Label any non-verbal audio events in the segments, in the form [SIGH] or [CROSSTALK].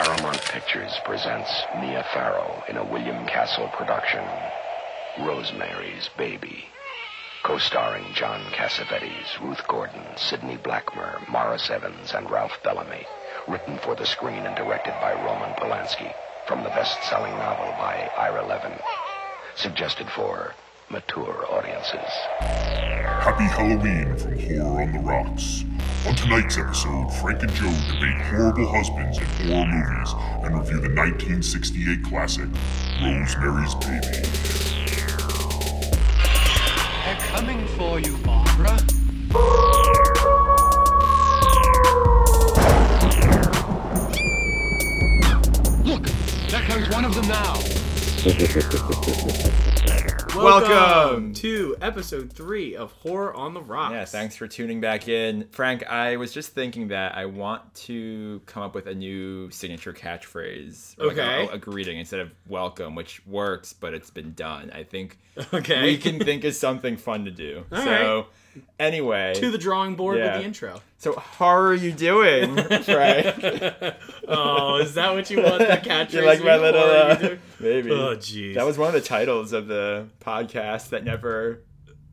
Paramount Pictures presents Mia Farrow in a William Castle production, Rosemary's Baby. Co-starring John Cassavetes, Ruth Gordon, Sidney Blackmer, Maurice Evans, and Ralph Bellamy. Written for the screen and directed by Roman Polanski. From the best-selling novel by Ira Levin. Suggested for mature audiences. Happy Halloween from Horror on the Rocks. On tonight's episode, Frank and Joe debate horrible husbands in horror movies and review the 1968 classic, Rosemary's Baby. They're coming for you, Barbara. Look, there comes one of them now. [LAUGHS] Welcome. to episode three of Horror on the Rocks. Yeah, thanks for tuning back in. Frank, I was just thinking that I want to come up with a new signature catchphrase. or like Okay. a, a greeting instead of welcome, which works, but it's been done. I think [LAUGHS] Okay. we can think of something fun to do. [LAUGHS] All so, anyway. to the drawing board Yeah. with the intro. so, how are you doing, Frank? [LAUGHS] Oh, is that what you want the [LAUGHS] catchphrase? you like my little. Or are you Uh, maybe. Oh, jeez. That was one of the titles of the podcast that never.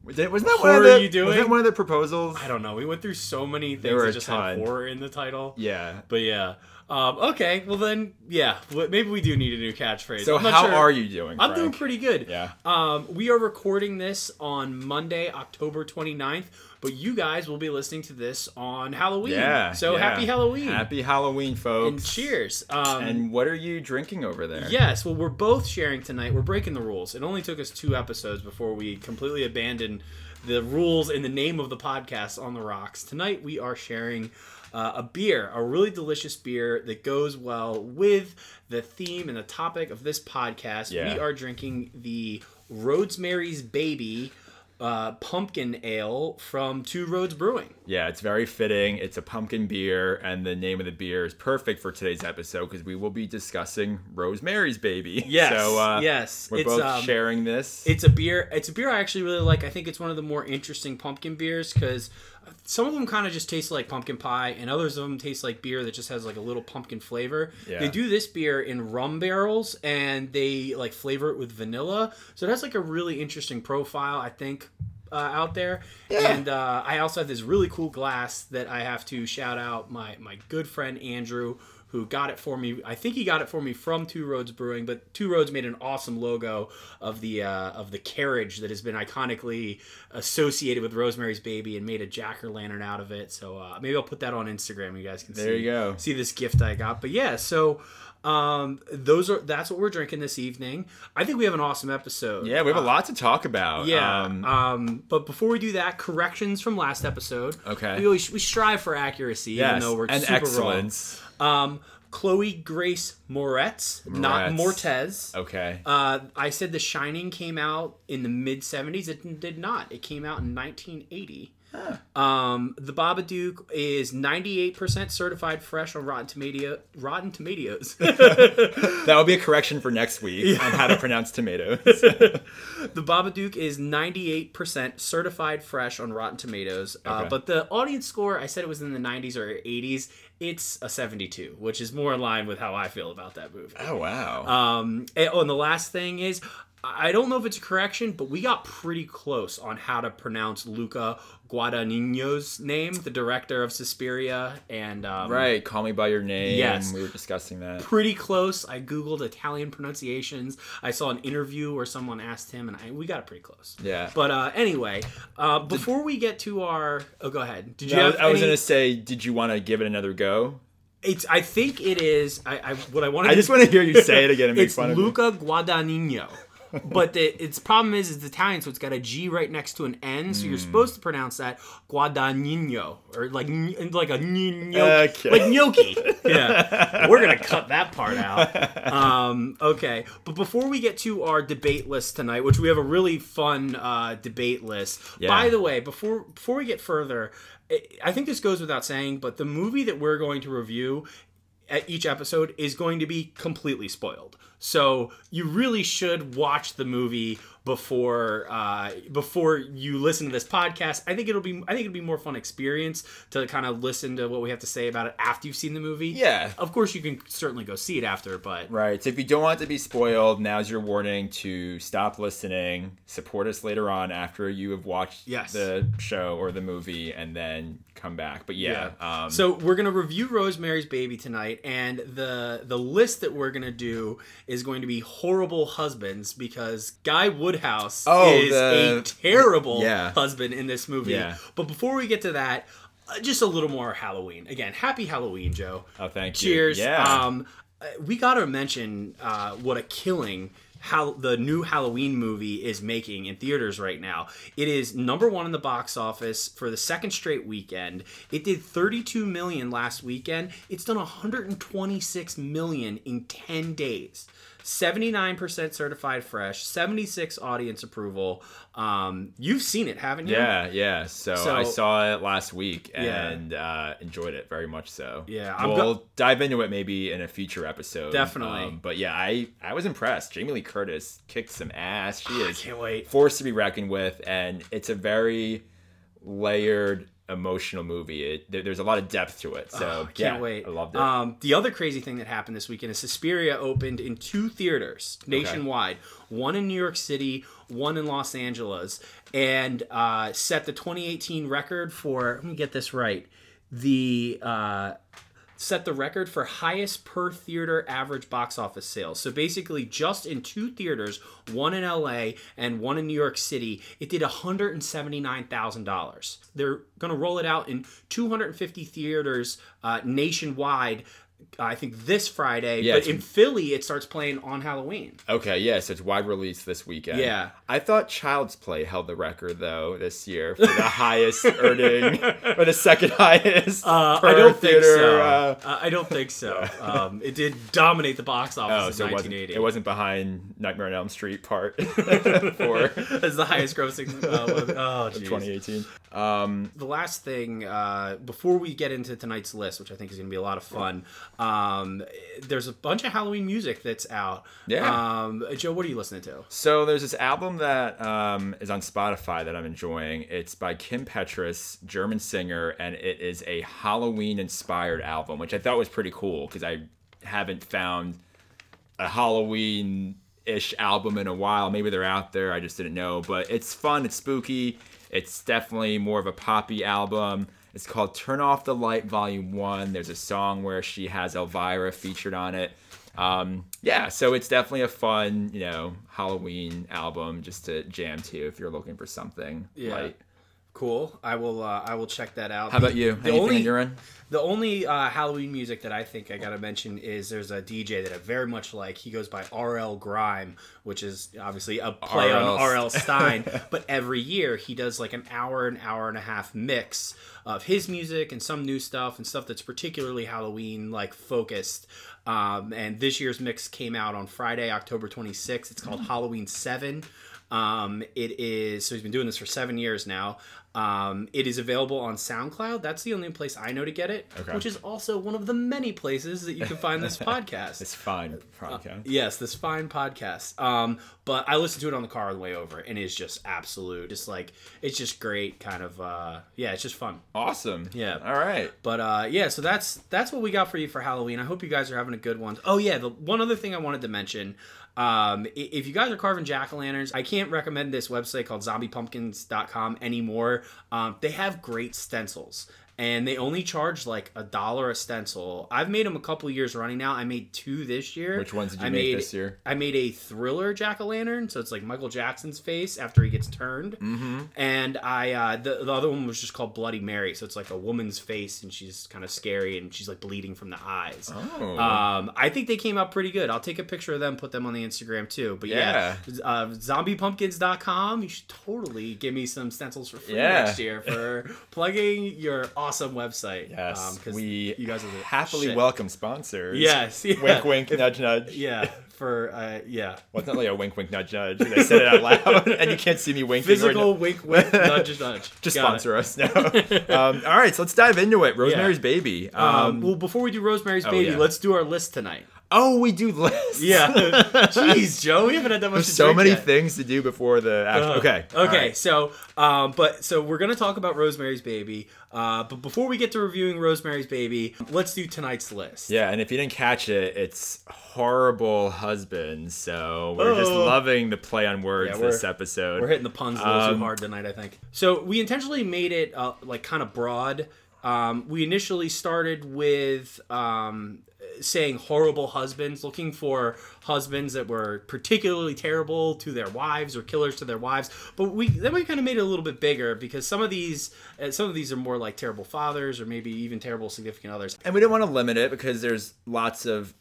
Did- Wasn't that Horror one of the? you doing? Was that one of the proposals? I don't know. We went through so many There things were that just ton. had horror in the title. Yeah. But yeah. Um, okay. Well then, yeah. Maybe we do need a new catchphrase. So how sure. are you doing? I'm doing pretty good. Yeah. Um, we are recording this on Monday, October 29th, but you guys will be listening to this on Halloween. Yeah. So yeah. happy Halloween. Happy Halloween, folks. and cheers. Um, And what are you drinking over there? Yes, well, we're both sharing tonight. We're breaking the rules. It only took us two episodes before we completely abandoned the rules in the name of the podcast on the rocks. Tonight, we are sharing uh, a beer, a really delicious beer that goes well with the theme and the topic of this podcast. Yeah. We are drinking the Rosemary's Baby uh, pumpkin ale from Two Roads Brewing. Yeah, it's very fitting. It's a pumpkin beer, and the name of the beer is perfect for today's episode because we will be discussing Rosemary's Baby. [LAUGHS] Yes, So, uh, yes, We're it's, both um, sharing this. It's a beer. It's a beer I actually really like. I think it's one of the more interesting pumpkin beers because some of them kind of just taste like pumpkin pie, and others of them taste like beer that just has like a little pumpkin flavor. Yeah. They do this beer in rum barrels, and they like flavor it with vanilla, so it has like a really interesting profile. I think. Uh, out there, and uh, I also have this really cool glass that I have to shout out my my good friend Andrew, who got it for me. I think he got it for me from Two Roads Brewing, but Two Roads made an awesome logo of the uh, of the carriage that has been iconically associated with Rosemary's Baby and made a jack o' lantern out of it. So uh, maybe I'll put that on Instagram. You guys can There see you go. see this gift I got. But yeah, so um, those are that's what we're drinking this evening. I think we have an awesome episode. yeah, we have a Uh, lot to talk about. yeah. Um, Um, but before we do that, corrections from last episode. Okay. We always we strive for accuracy, even yes, though we're and super wrong. Um, Chloe Grace Moretz, not Mortez. Okay. Uh, I said The Shining came out in the mid 70s. It did not. It came out in 1980. Um, the Babadook is 98% certified fresh on Rotten Tomato Rotten Tomatoes. [LAUGHS] that will be a correction for next week on how to pronounce tomatoes. [LAUGHS] The Babadook is 98% certified fresh on Rotten Tomatoes. Uh, Okay. but the audience score, I said it was in the 90s or 80s. It's a 72, which is more in line with how I feel about that movie. oh wow. Um, and, oh, and the last thing is, I don't know if it's a correction, but we got pretty close on how to pronounce Luca Guadagnino's name, the director of Suspiria, and um, right. Call me by your name. Yes. We were discussing that. pretty close. I googled Italian pronunciations. I saw an interview where someone asked him, and I, we got it pretty close. Yeah. But uh, anyway, uh, before we get to our, oh, go ahead. Did you was, I was any- gonna say, did you want to give it another go? It's. I think it is. I. I what I want I just want to hear you say it again and make fun of me. Luca Guadagnino. But the, its problem is it's Italian, so it's got a G right next to an N. So Hmm. you're supposed to pronounce that Guadagnino or like like a gnocchi, Okay. like gnocchi. [LAUGHS] yeah, we're gonna cut that part out. Um, okay, but before we get to our debate list tonight, which we have a really fun uh, debate list. Yeah. By the way, before before we get further, I- I think this goes without saying, but the movie that we're going to review at each episode is going to be completely spoiled. So you really should watch the movie before uh, before you listen to this podcast. I think it'll be I think it'll be more fun experience to kind of listen to what we have to say about it after you've seen the movie. Yeah. Of course, you can certainly go see it after, but Right. So if you don't want to be spoiled, now's your warning to stop listening. Support us later on after you have watched Yes. the show or the movie, and then come back. But yeah. Um, so we're gonna review Rosemary's Baby tonight, and the the list that we're gonna do is going to be horrible husbands because Guy Woodhouse Oh, is the- a terrible Yeah. husband in this movie. Yeah. But before we get to that, uh, just a little more Halloween. Again, happy Halloween, Joe. oh, thank you. Cheers. Yeah. Um, uh, we gotta mention uh, what a killing how the new Halloween movie is making in theaters right now. It is number one in the box office for the second straight weekend. It did 32 million last weekend. It's done 126 million in 10 days. 79% certified fresh, 76 audience approval. Um, you've seen it, haven't you? yeah, yeah. So, So- I saw it last week Yeah. and uh, enjoyed it very much. So Yeah, I'm we'll go- dive into it maybe in a future episode. Definitely. Um, but yeah, I I was impressed. Jamie Lee Curtis kicked some ass. She I is can't wait. forced to be reckoned with, and it's a very layered emotional movie. It, there, there's a lot of depth to it. So Can't yeah, wait. I loved it. Um, the other crazy thing that happened this weekend is Suspiria opened in two theaters nationwide. One in New York City, one in Los Angeles, and uh, set the 2018 record for. Let me get this right. The uh, set the record for highest per theater average box office sales. So basically, just in two theaters, one in LA and one in New York City, it did $179,000. They're going to roll it out in 250 theaters uh, nationwide. I think this Friday, Yeah, but in Philly it starts playing on Halloween. Okay, yeah, so it's wide release this weekend. Yeah. I thought Child's Play held the record though this year for the [LAUGHS] highest earning or the second [LAUGHS] highest. Uh, I don't think theater, so. uh, Uh, I don't think so. [LAUGHS] Um, it did dominate the box office oh, in so it wasn't, 1980. it wasn't behind Nightmare on Elm Street part for It's the highest grossing. Uh, oh, geez. 2018. Um, the last thing uh, before we get into tonight's list, which I think is going to be a lot of fun, um, there's a bunch of Halloween music that's out. Yeah. Um, Joe, what are you listening to? So there's this album that um, is on Spotify that I'm enjoying. It's by Kim Petras, German singer, and it is a Halloween inspired album, which I thought was pretty cool because I haven't found a Halloween ish album in a while. Maybe they're out there, I just didn't know. But it's fun, it's spooky, it's definitely more of a poppy album. It's called Turn Off the Light Volume 1. There's a song where she has Elvira featured on it. Um, yeah, so it's definitely a fun, you know, Halloween album just to jam to if you're looking for something Yeah. light. Cool. I will. Uh, I will check that out. How about you? The Anything only on your end? the only uh, Halloween music that I think I gotta mention is there's a DJ that I very much like. He goes by RL Grime, which is obviously a play on RL RL Stine. [LAUGHS] but every year he does like an hour, an hour and a half mix of his music and some new stuff and stuff that's particularly Halloween like focused. Um, and this year's mix came out on Friday, October 26th. It's called Halloween Seven. Um, it is so he's been doing this for seven years now. Um, it is available on SoundCloud. That's the only place I know to get it, Okay. which is also one of the many places that you can find this [LAUGHS] podcast. It's fine. podcast. Yes, this fine podcast. Um, but I listened to it on the car on the way over, and it's just absolute, just like it's just great, kind of. Uh, yeah, it's just fun. Awesome. Yeah. All right. But uh, yeah, so that's that's what we got for you for Halloween. I hope you guys are having a good one. Oh yeah, the one other thing I wanted to mention. Um, if you guys are carving jack o' lanterns, I can't recommend this website called zombiepumpkins.com anymore. Um, they have great stencils. And they only charge like a dollar a stencil. I've made them a couple years running now. I made two this year. Which ones did you I make made, this year? I made a thriller jack o' lantern, so it's like Michael Jackson's face after he gets turned. Mm-hmm. And I uh, the the other one was just called Bloody Mary, so it's like a woman's face and she's kind of scary and she's like bleeding from the eyes. Oh. Um, I think they came out pretty good. I'll take a picture of them, put them on the Instagram too. But yeah, uh, zombiepumpkins.com. You should totally give me some stencils for free Yeah. next year for plugging your awesome website. Yes, Um, we you guys are happily shit. welcome sponsors. Yes, yeah. Wink, wink, nudge, nudge. Yeah, for uh, yeah. Well, it's not like a wink, wink, nudge, nudge. I said it out loud, [LAUGHS] and you can't see me winking. Physical wink, wink, nudge, nudge. [LAUGHS] Just Got it. sponsor us now. um, all right, so let's dive into it. [LAUGHS] Rosemary's Baby. Um, Um, well, before we do Rosemary's Oh, Baby, yeah. let's do our list tonight. Oh, we do lists. Yeah. [LAUGHS] Jeez, Joe, we haven't had that much. So many yet. things to do before the. Actual, Uh, okay. Okay. right. So, um, but so we're gonna talk about Rosemary's Baby. Uh, but before we get to reviewing Rosemary's Baby, let's do tonight's list. Yeah, and if you didn't catch it, it's horrible husbands. So we're just Oh. loving the play on words Yeah, this episode. We're hitting the puns a little too Um, hard tonight, I think. So we intentionally made it uh, like kind of broad. Um, we initially started with um, saying horrible husbands, looking for husbands that were particularly terrible to their wives or killers to their wives. But we then we kind of made it a little bit bigger because some of these uh, some of these are more like terrible fathers or maybe even terrible significant others. and we didn't want to limit it because there's lots of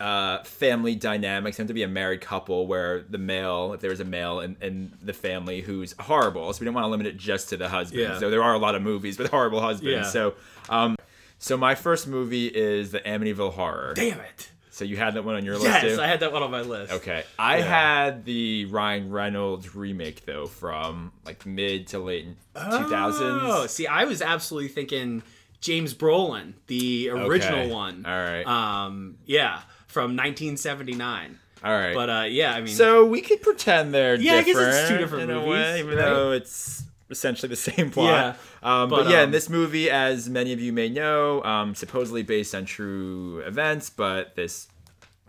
uh, family dynamics. Have to be a married couple where the male, if there was a male in, in the family who's horrible, so we didn't want to limit it just to the husband. Yeah. So there are a lot of movies with horrible husbands. Yeah. So, um, so my first movie is the Amityville Horror. Damn it! So you had that one on your list Yes, too. I had that one on my list. Okay, I Yeah. had the Ryan Reynolds remake though from like mid to late two thousands. Oh, see, I was absolutely thinking James Brolin, the original Okay. one. All right. Um, yeah, from 1979. All right. But uh, yeah, I mean, so we could pretend they're Yeah, I guess different it's two different in a movies, way, even right? though it's essentially the [LAUGHS] same plot. Yeah, Um, but, but, yeah, um, in this movie, as many of you may know, um, supposedly based on true events, but this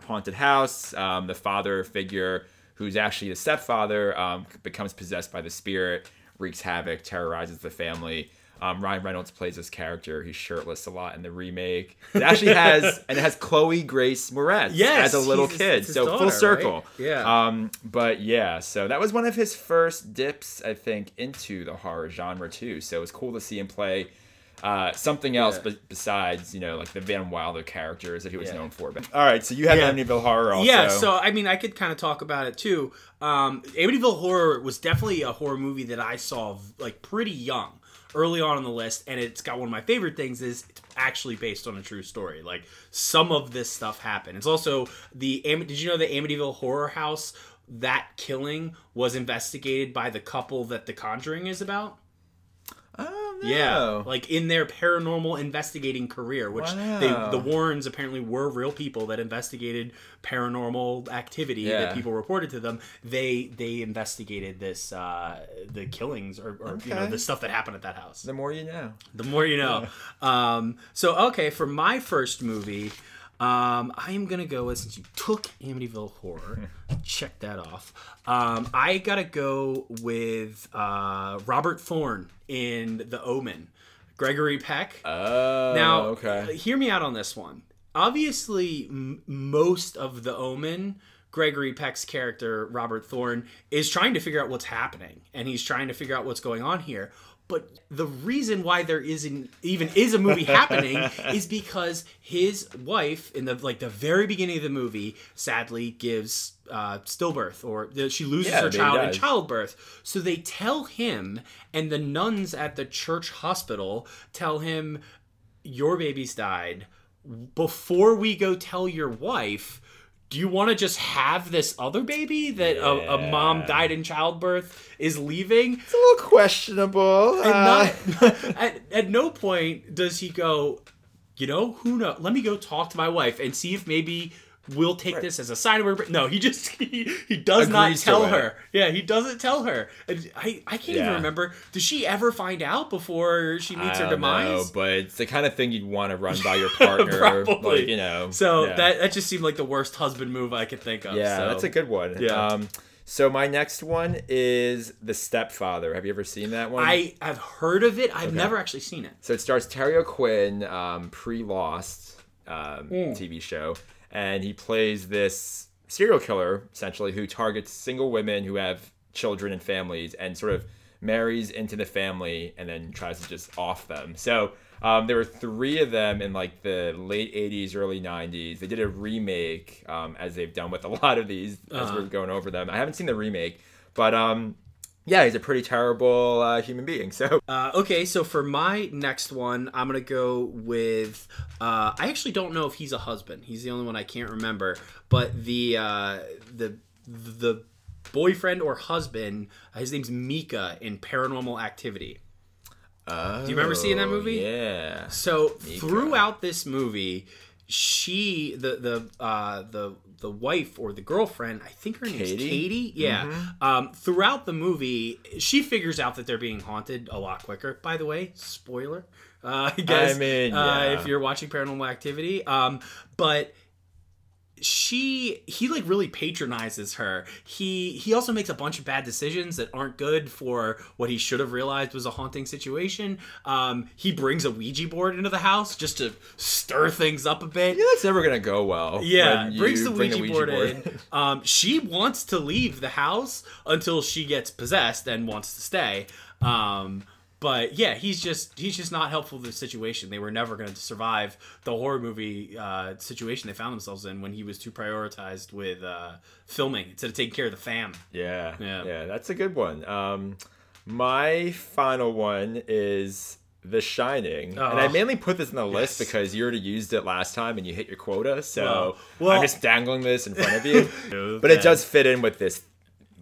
haunted house, um, the father figure, who's actually the stepfather, um, becomes possessed by the spirit, wreaks havoc, terrorizes the family. Um, Ryan Reynolds plays this character. He's shirtless a lot in the remake. It actually has, [LAUGHS] and it has Chloe Grace Moretz Yes, as a little kid. So daughter, full right? circle. Yeah. Um, but yeah, so that was one of his first dips, I think, into the horror genre too. So it was cool to see him play uh, something else, Yeah. besides, you know, like the Van Wilder characters that he was Yeah. known for. But all right, so you had Yeah. Amityville Horror also. yeah. So I mean, I could kind of talk about it too. Um, Amityville Horror was definitely a horror movie that I saw like pretty young, early on in the list, and it's got one of my favorite things is it's actually based on a true story. Like some of this stuff happened. It's also the did you know the Amityville Horror House? That killing was investigated by the couple that The Conjuring is about. Yeah, like in their paranormal investigating career, which they, the Warrens apparently were real people that investigated paranormal activity Yeah. that people reported to them. They they investigated this uh, the killings or, or you know the stuff that happened at that house. the more you know. The more you know. Um, so okay, for my first movie, um, I am gonna go with since you took Amityville Horror, [LAUGHS] check that off. Um, I gotta go with uh, Robert Thorne in The Omen, Gregory Peck. Oh, now, okay. hear me out on this one. Obviously, m- most of The Omen. Gregory Peck's character, Robert Thorne, is trying to figure out what's happening, and he's trying to figure out what's going on here. But the reason why there isn't even is a movie [LAUGHS] happening is because his wife, in the like the very beginning of the movie, sadly gives uh, stillbirth, or the, she loses Yeah, her child in childbirth. So they tell him, and the nuns at the church hospital tell him, "Your baby's died." Before we go tell your wife, do you want to just have this other baby that a, a mom died in childbirth is leaving? It's a little questionable. And uh, not, [LAUGHS] at, at no point does he go, you know, who know? Let me go talk to my wife and see if maybe we'll take this as a sign of her. No, he just [LAUGHS] he, he does not Agrees to tell it. her. Yeah, he doesn't tell her. And I I can't even remember. Does she ever find out before she meets I her don't know, demise? but it's the kind of thing you'd want to run by your [LAUGHS] partner. Probably. Like, you know. So yeah. that that just seemed like the worst husband move I could think of. Yeah, so. that's a good one. Yeah. Um, so my next one is The Stepfather. Have you ever seen that one? I have heard of it. I've never actually seen it. So it stars Terry O'Quinn, um, pre-Lost um, Hmm. TV show, and he plays this serial killer essentially who targets single women who have children and families, and sort of marries into the family and then tries to just off them. So um, there were three of them in like the late '80s, early '90s. They did a remake, um, as they've done with a [LAUGHS] lot of these as Uh-huh. we're going over them. I haven't seen the remake, but um, yeah, he's a pretty terrible uh, human being. So [LAUGHS] Uh, okay, so for my next one, I'm gonna go with. Uh, I actually don't know if he's a husband. He's the only one I can't remember. But the uh, the the boyfriend or husband, his name's Micah in Paranormal Activity. Do you remember seeing that movie? Yeah. So throughout this movie, she the the uh the the wife or the girlfriend i think her name's Katie? katie? Yeah. Mm-hmm. um throughout the movie she figures out that they're being haunted a lot quicker. By the way spoiler uh [LAUGHS] i guess I mean, uh, if you're watching paranormal activity. Um but she he like really patronizes her he he also makes a bunch of bad decisions that aren't good for what he should have realized was a haunting situation um he brings a ouija board into the house just to stir things up a bit Yeah, that's never gonna go well. yeah, brings the bring Ouija, a board, in. Um, she wants to leave the house until she gets possessed and wants to stay. Um, but yeah, he's just he's just not helpful to the situation. They were never going to survive the horror movie uh, situation they found themselves in when he was too prioritized with uh, filming instead of taking care of the fam. Yeah, Yeah. yeah, that's a good one. Um, my final one is The Shining, and I mainly put this in the list because you already used it last time and you hit your quota. So Well- well- I'm just dangling this in front of you, [LAUGHS] but it does fit in with this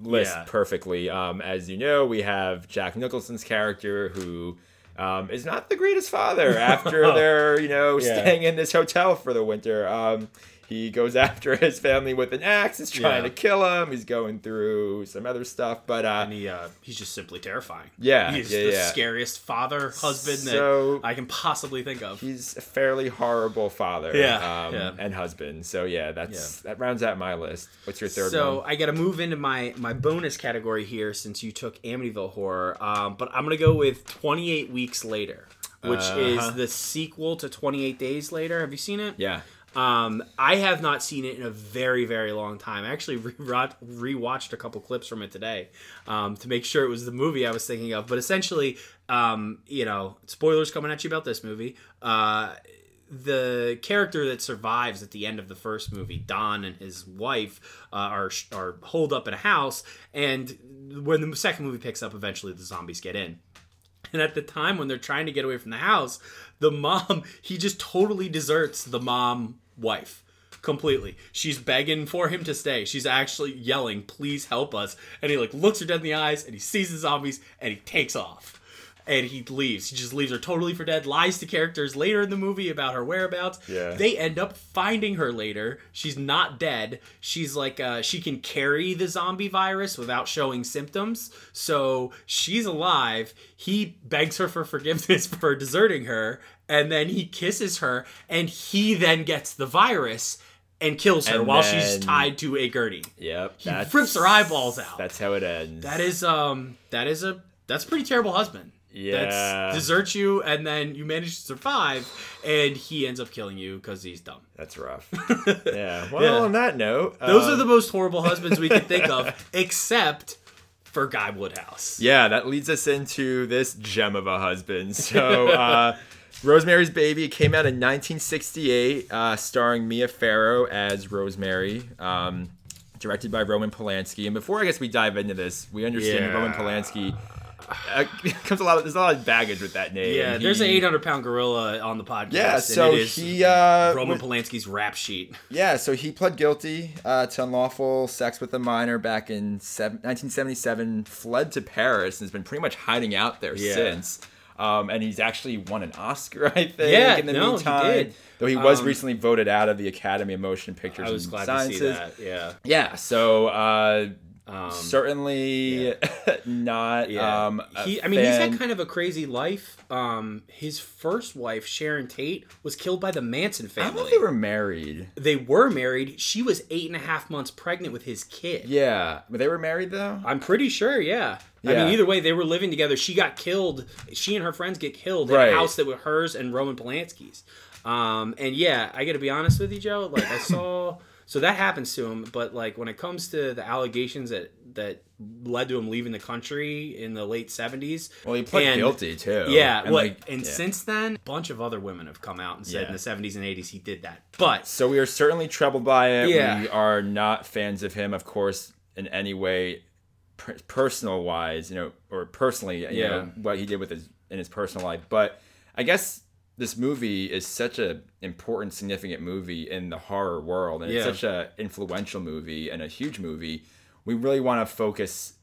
list Yeah. perfectly. Um, as you know, we have Jack Nicholson's character who. Um, is not the greatest father [LAUGHS] after they're you know Yeah. staying in this hotel for the winter. Um, he goes [LAUGHS] after his family with an axe. He's trying Yeah. to kill him. He's going through some other stuff, but uh, And he uh, he's just simply terrifying. Yeah, he's yeah, the yeah. scariest father husband So- that I can possibly think of. he's a fairly horrible father. Yeah, um, yeah. and husband. So yeah, that's that rounds out my list. What's your third so one? I got to move into my my bonus category here since you took Amityville Horror. Um, but I'm gonna go with 28 Weeks Later, which Uh-huh. is the sequel to 28 Days Later. Have you seen it? Yeah, Um, I have not seen it in a very, very long time. I actually [LAUGHS] re- rewatched a couple clips from it today um, to make sure it was the movie I was thinking of. But essentially, um, you know, spoilers coming at you about this movie. Uh, the character that survives at the end of the first movie, Don and his wife, uh, are are holed up in a house, and when the second movie picks up, eventually the zombies get in. And at the time when they're trying to get away from the house, the mom, he just totally deserts the mom wife completely. She's begging for him to stay. She's actually yelling, "Please help us." And he like looks her dead in the eyes and he sees the zombies and he takes off. And he leaves. He just leaves her totally for dead. Lies to characters later in the movie about her whereabouts. Yeah. They end up finding her later. She's not dead. She's like uh, she can carry the zombie virus without showing symptoms. So she's alive. He begs her for forgiveness [LAUGHS] for deserting her, and then he kisses her, and he then gets the virus and kills her And while she's tied to a gurney. yep. He rips her eyeballs out. That's how it ends. That is um that is a that's a pretty terrible husband. Yeah. That's deserts you and then you manage to survive and he ends up killing you because he's dumb. That's rough. [LAUGHS] yeah. Well, Yeah. on that note, Those uh, are the most horrible husbands we can think of, [LAUGHS] except for Guy Woodhouse. Yeah, that leads us into this gem of a husband. So, uh, [LAUGHS] Rosemary's Baby came out in 1968, uh, starring Mia Farrow as Rosemary, um, directed by Roman Polanski. And before I guess we dive into this, we understand Yeah. Roman Polanski. Uh, [LAUGHS] comes a lot. Of, there's a lot of baggage with that name. Yeah, there's an 800 pound gorilla on the podcast. Yeah, and so it is he uh, Roman Polanski's rap sheet. Yeah, so he pled guilty uh, to unlawful sex with a minor back in seven, 1977, fled to Paris, and has been pretty much hiding out there Yeah. since. Um, and he's actually won an Oscar, [LAUGHS] I think, Yeah, in the no, he did. Though he was Um, recently voted out of the Academy of Motion Pictures I was and glad Sciences. to see that. Yeah. Yeah, so uh, Um, certainly [LAUGHS] not. Yeah. Um, he, I mean, he's had kind of a crazy life. Um, his first wife, Sharon Tate, was killed by the Manson I family. don't know if they were married. They were married. She was eight and a half months pregnant with his kid. Yeah, but they were married though. I'm pretty sure, yeah. I mean, either way, they were living together. She got killed. She and her friends get killed in a house that was hers and Roman Polanski's. Um, and yeah, I got to be honest with you, Joe. Like I [LAUGHS] saw, so that happens to him. But like when it comes to the allegations that that led to him leaving the country in the late '70s, Well, he pled and- guilty too. Yeah, and well, like, and yeah. since then, a bunch of other women have come out and said Yeah. in the '70s and '80s he did that. But So we are certainly troubled by it. Yeah. We are not fans of him, of course, in any way, personal wise, you know, or personally, you Yeah. know, what he did with his in his personal life. But I guess this movie is such a important, significant movie in the horror world, and it's such a influential movie and a huge movie. We really want to focus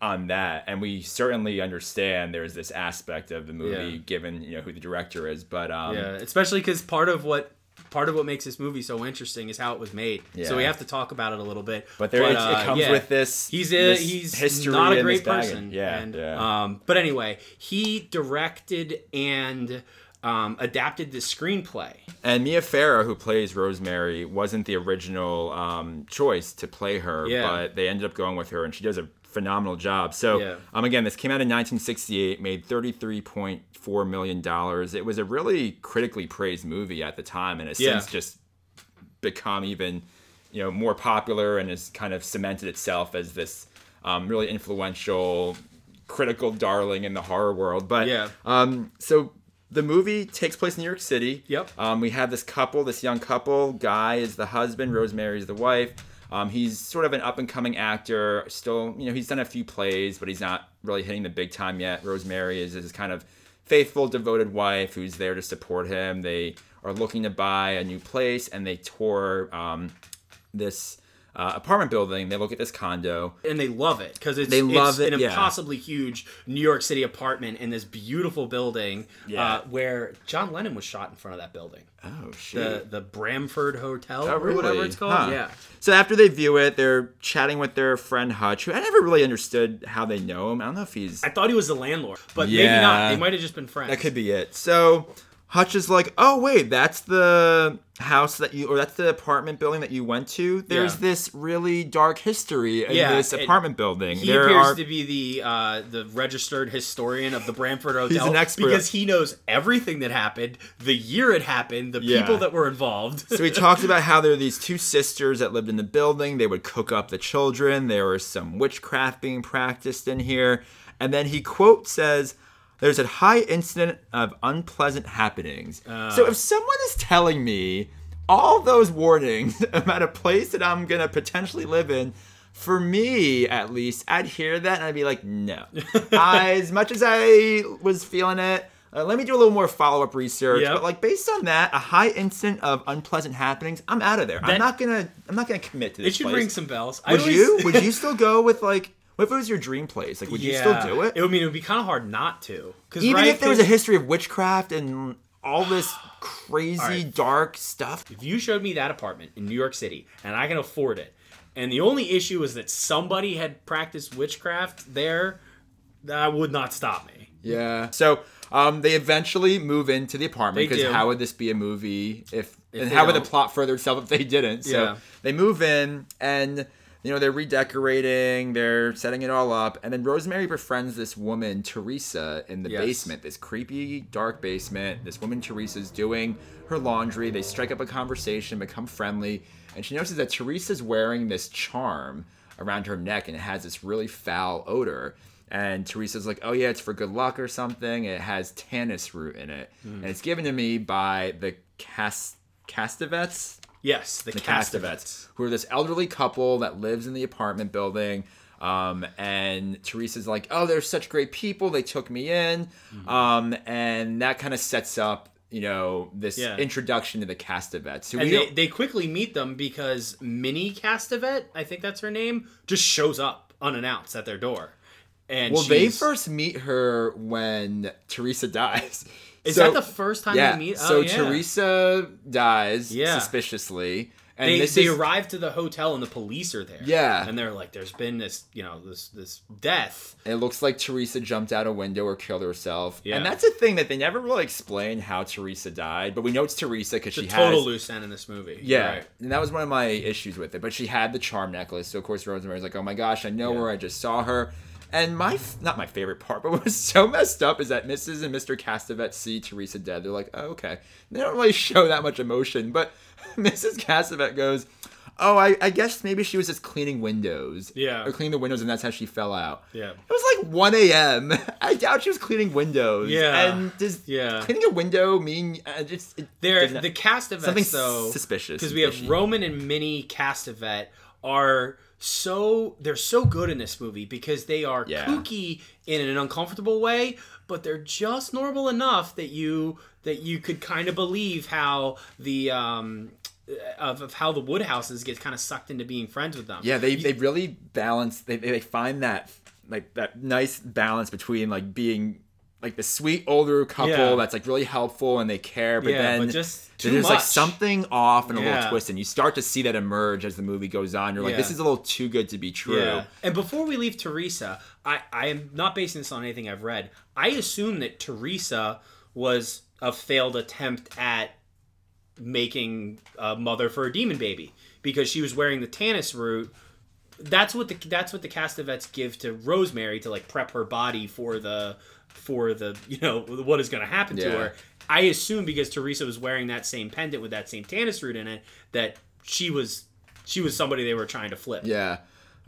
on that, and we certainly understand there's this aspect of the movie, Yeah. given you know who the director is. But um, yeah, especially because part of what part of what makes this movie so interesting is how it was made. So we have to talk about it a little bit. But there, it, uh, it comes yeah. with this. He's a, this he's history not a great person. Yeah, and, yeah. Um, but anyway, he directed and um, adapted the screenplay. And Mia Farrow, who plays Rosemary, wasn't the original um, choice to play her, Yeah. but they ended up going with her, and she does a phenomenal job. So, Yeah. um, again, this came out in 1968, made 33.4 million dollars. It was a really critically praised movie at the time, and has Yeah. since just become even, you know, more popular and has kind of cemented itself as this um, really influential, critical darling in the horror world. But Yeah. um, so the movie takes place in New York City. Yep. Um, we have this couple, this young couple. Guy is the husband, Rosemary is the wife. Um, he's sort of an up and coming actor. Still, you know, he's done a few plays, but he's not really hitting the big time yet. Rosemary is his kind of faithful, devoted wife who's there to support him. They are looking to buy a new place, and they tour um, this uh, apartment building. They look at this condo. and they love it because it's, They love it's it, an yeah. impossibly huge New York City apartment in this beautiful building Yeah. uh, where John Lennon was shot in front of that building. Oh shit! The the Bramford Hotel Oh, or whatever it's called. Huh. Yeah. So after they view it, they're chatting with their friend Hutch, who I never really understood how they know him. I don't know if he's I thought he was the landlord, but maybe not. They might have just been friends. that could be it. So Hutch is like, "Oh wait, that's the house that you, or that's the apartment building that you went to. There's Yeah. this really dark history in Yeah, this apartment building. He there appears are to be the uh, the registered historian of the Bramford Hotel. He's an expert. because he knows everything that happened, the year it happened, the Yeah. people that were involved. So he talks about how there are these two [LAUGHS] sisters that lived in the building. They would cook up the children. There was some witchcraft being practiced in here. And then he quote says, "There's a high incident of unpleasant happenings." so if someone is telling me all those warnings [LAUGHS] about a place that I'm gonna potentially live in. For me, at least, I'd hear that and I'd be like, no. I, [LAUGHS] as much as I was feeling it, uh, let me do a little more follow up research. Yep. But like based on that, a high incident of unpleasant happenings, I'm out of there. I'm not gonna. I'm not gonna commit to this. it should place. ring some bells. I Would always- you? [LAUGHS] Would you still go with like? What if it was your dream place? Like, would you still do it? it? I mean, it would be kind of hard not to. Even right, if there was a history of witchcraft and all this [SIGHS] crazy right. dark stuff. if you showed me that apartment in New York City and I can afford it, and the only issue is that somebody had practiced witchcraft there, that would not stop me. Yeah. So um, they eventually move into the apartment because how would this be a movie if, If and how would the plot further itself if they didn't? So Yeah. they move in and you know they're redecorating, they're setting it all up, and then Rosemary befriends this woman Teresa in the Yes. basement, this creepy dark basement. This woman Teresa's doing her laundry. They strike up a conversation, become friendly, and she notices that Teresa's wearing this charm around her neck and it has this really foul odor. And Teresa's like, oh yeah, it's for good luck or something. It has tannis root in it, hmm. and it's given to me by the Cast Castevets, Yes, the, the. Castevets, who are this elderly couple that lives in the apartment building. Um, and Teresa's like, oh, they're such great people. They took me in, Mm-hmm. um, and that kind of sets up, you know, this Yeah. introduction to the Castevets. Who And they, they quickly meet them because Minnie Castevet, I think that's her name, just shows up unannounced at their door. And well, they first meet her when Teresa [LAUGHS] dies. Is So- that the first time yeah. they meet? So oh, yeah. Teresa dies Yeah. suspiciously, and they, they is arrive to the hotel and the police are there. Yeah. and they're like, "There's been this, you know, this this death." it looks like Teresa jumped out a window or killed herself. Yeah. And that's a thing that they never really explain how Teresa died, but we know it's Teresa because she a total has loose end in this movie. Yeah, right. and that was one of my issues with it. But she had the charm necklace, so of course Rosemary's like, "Oh my gosh, I know Yeah. her. I just saw her." And my not my favorite part, [LAUGHS] but what was so messed up is that Mrs. and Mr. Castevet see Teresa dead. They're like, "Oh, okay." They don't really [LAUGHS] show that much emotion, but [LAUGHS] Mrs. Castevet goes, "Oh, I, I guess maybe she was just cleaning windows. Yeah. or cleaning the windows, and that's how she fell out." Yeah. It was like 1 a.m. I doubt she was cleaning windows. Yeah. and does Yeah. cleaning a window mean uh, just it not- the Castevets something though suspicious because we have. Roman and Minnie Castevet are so they're so good in this movie because they are Yeah. kooky in an uncomfortable way, but they're just normal enough that you that you could kind of believe how the um of, of how the Woodhouses get kind of sucked into being friends with them. Yeah, they they really balance. They they find that like that nice balance between like being like the sweet older couple Yeah. that's like really helpful and they care, but Yeah, then but just there's like something off and a Yeah. little twist, and you start to see that emerge as the movie goes on. You're like, this is a little too good to be true. And before we leave Teresa, I, I am not basing this on anything I've read. I assume that Teresa was a failed attempt at making a mother for a demon baby because she was wearing the Tannis root. That's what the that's what the Castevets give to Rosemary to like prep her body for the for the you know what is going to happen to her. I assume because Teresa was wearing that same pendant with that same Tannis root in it that she was she was somebody they were trying to flip. Yeah.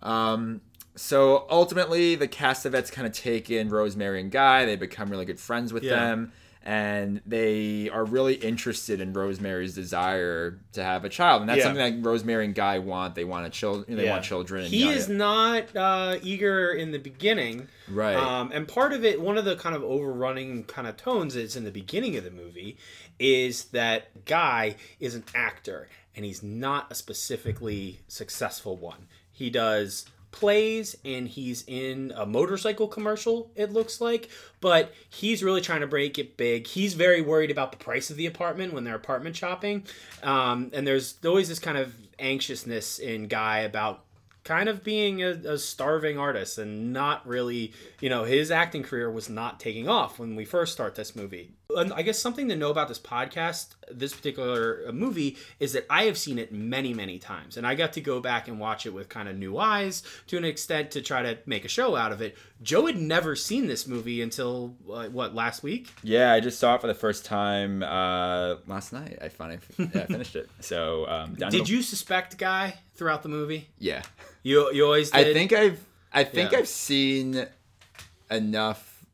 Um, so ultimately, the Castevets kind of take in Rosemary and Guy. They become really good friends with Yeah. them, and they are really interested in Rosemary's desire to have a child, and that's Yeah. something that Rosemary and Guy want. They want a child. They Yeah. want children. He yada is yada. not uh, eager in the beginning, Right. Um, and part of it, one of the kind of overrunning kind of tones is in the beginning of the movie, is that Guy is an actor and he's not a specifically successful one. He does plays and he's in a motorcycle commercial it looks like but he's really trying to break it big he's very worried about the price of the apartment when they're apartment shopping um, and there's always this kind of anxiousness in guy about kind of being a, a starving artist and not really, you know, his acting career was not taking off when we first start this movie. And I guess something to know about this podcast, this particular uh, movie, is that I have seen it many, many times. And I got to go back and watch it with kind of new eyes to an extent to try to make a show out of it. Joe had never seen this movie until, uh, what, last week? Yeah, I just saw it for the first time uh, last night. I finally yeah, finished it. So um, [LAUGHS] to Did you suspect Guy throughout the movie? Yeah. You, you always did? I think I've I think Yeah. I've seen enough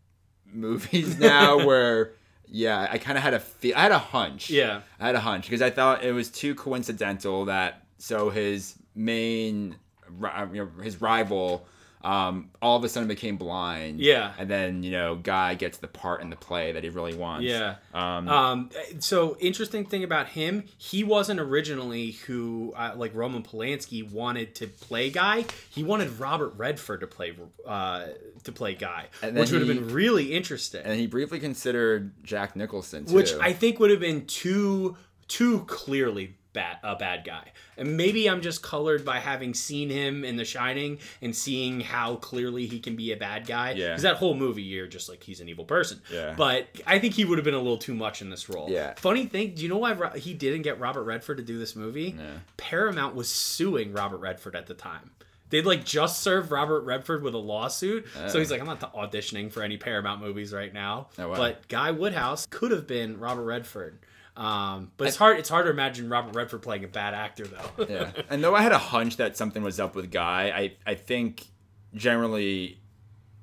movies [LAUGHS] now where yeah, I kind of had a fe- I had a hunch. Yeah. I had a hunch because I thought it was too coincidental that so his main you know, his rival um, all of a sudden became blind. Yeah. And then, you know, guy gets the part in the play that he really wants. Yeah. Um, Um, so interesting thing about him, he wasn't originally who uh, like Roman Polanski wanted to play Guy. He wanted Robert Redford to play uh, to play Guy, which would have been really interesting. and he briefly considered Jack Nicholson too. which I think would have been too too clearly bad a bad guy. And maybe I'm just colored by having seen him in The Shining and seeing how clearly he can be a bad guy. Yeah. Because that whole movie, you're just like he's an evil person. Yeah. But I think he would have been a little too much in this role. Yeah. Funny thing, do you know why Ro- he didn't get Robert Redford to do this movie? Paramount was suing Robert Redford at the time. They'd like just served Robert Redford with a lawsuit, so he's like, I'm not auditioning for any Paramount movies right now. Oh, wow. But Guy Woodhouse could have been Robert Redford. Um, but it's hard. It's hard to imagine Robert Redford playing a bad actor, though. yeah. [LAUGHS] And though I had a hunch that something was up with Guy, I, I think generally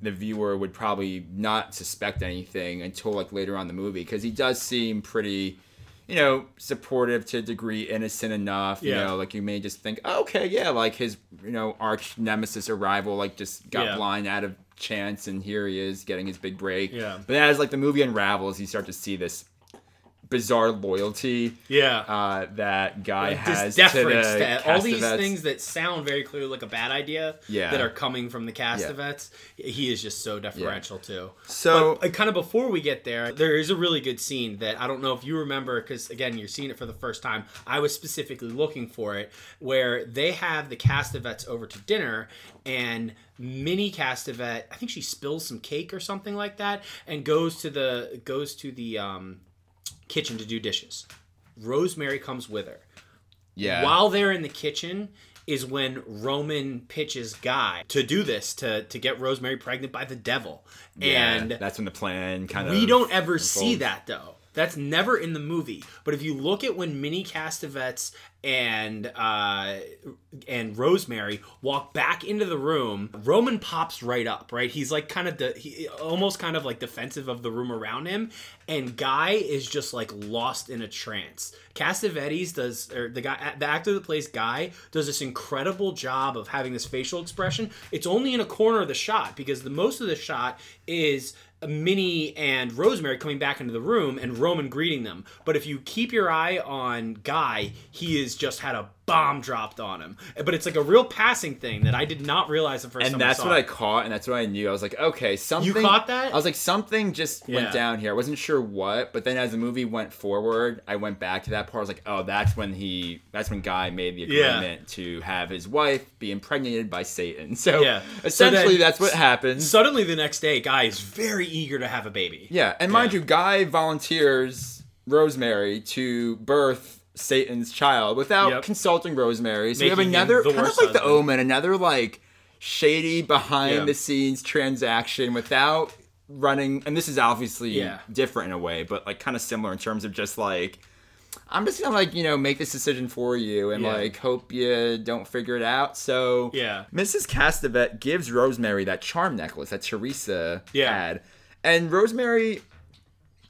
the viewer would probably not suspect anything until like later on in the movie because he does seem pretty, you know, supportive to a degree, innocent enough. You Yeah. know, like you may just think, oh, okay, yeah, like his you know arch nemesis arrival, like just got Yeah. blind out of chance and here he is getting his big break. Yeah. But as like the movie unravels, you start to see this bizarre loyalty yeah. uh, that guy Like, has this to deference to all these things that sound very clearly like a bad idea Yeah. that are coming from the Castevets. He is just so deferential too. So But, uh, kind of before we get there, there is a really good scene that I don't know if you remember because again, you're seeing it for the first time. I was specifically looking for it where they have the Castevets over to dinner and Minnie Castevet, I think she spills some cake or something like that, and goes to the goes to the um, kitchen to do dishes. Rosemary comes with her. yeah, While they're in the kitchen is when Roman pitches Guy to do this to to get Rosemary pregnant by the devil. Yeah, and that's when the plan kind of we don't ever see that though. That's never in the movie. But if you look at when Minnie Castevets and uh, and Rosemary walk back into the room, Roman pops right up. Right, he's like kind of de- he, almost kind of like defensive of the room around him, and Guy is just like lost in a trance. Cassavetes does, or the guy, the actor that plays Guy does this incredible job of having this facial expression. It's only in a corner of the shot because the most of the shot is Minnie and Rosemary coming back into the room and Roman greeting them. But if you keep your eye on Guy, he has just had a bomb dropped on him. But it's like a real passing thing that I did not realize the first and time. that's I what I caught, and that's what I knew. I was like, okay, something. You caught that? I was like, something just Yeah. went down here. I wasn't sure what, but then as the movie went forward, I went back to that part. I was like, oh, that's when he, that's when Guy made the Yeah. agreement to have his wife be impregnated by Satan. So Yeah. So essentially, then- that's what happens. Suddenly, the next day, Guy is very eager to have a baby. yeah, and mind Yeah. you, Guy volunteers Rosemary to birth. Satan's child without Yep. consulting Rosemary. So we have another kind of like the omen, another like shady behind Yeah. the scenes transaction without running and this is obviously Yeah. different in a way but like kind of similar in terms of just like i'm just gonna like you know make this decision for you and Yeah. like hope you don't figure it out so Yeah. mrs castevet gives rosemary that charm necklace that teresa Yeah. had and rosemary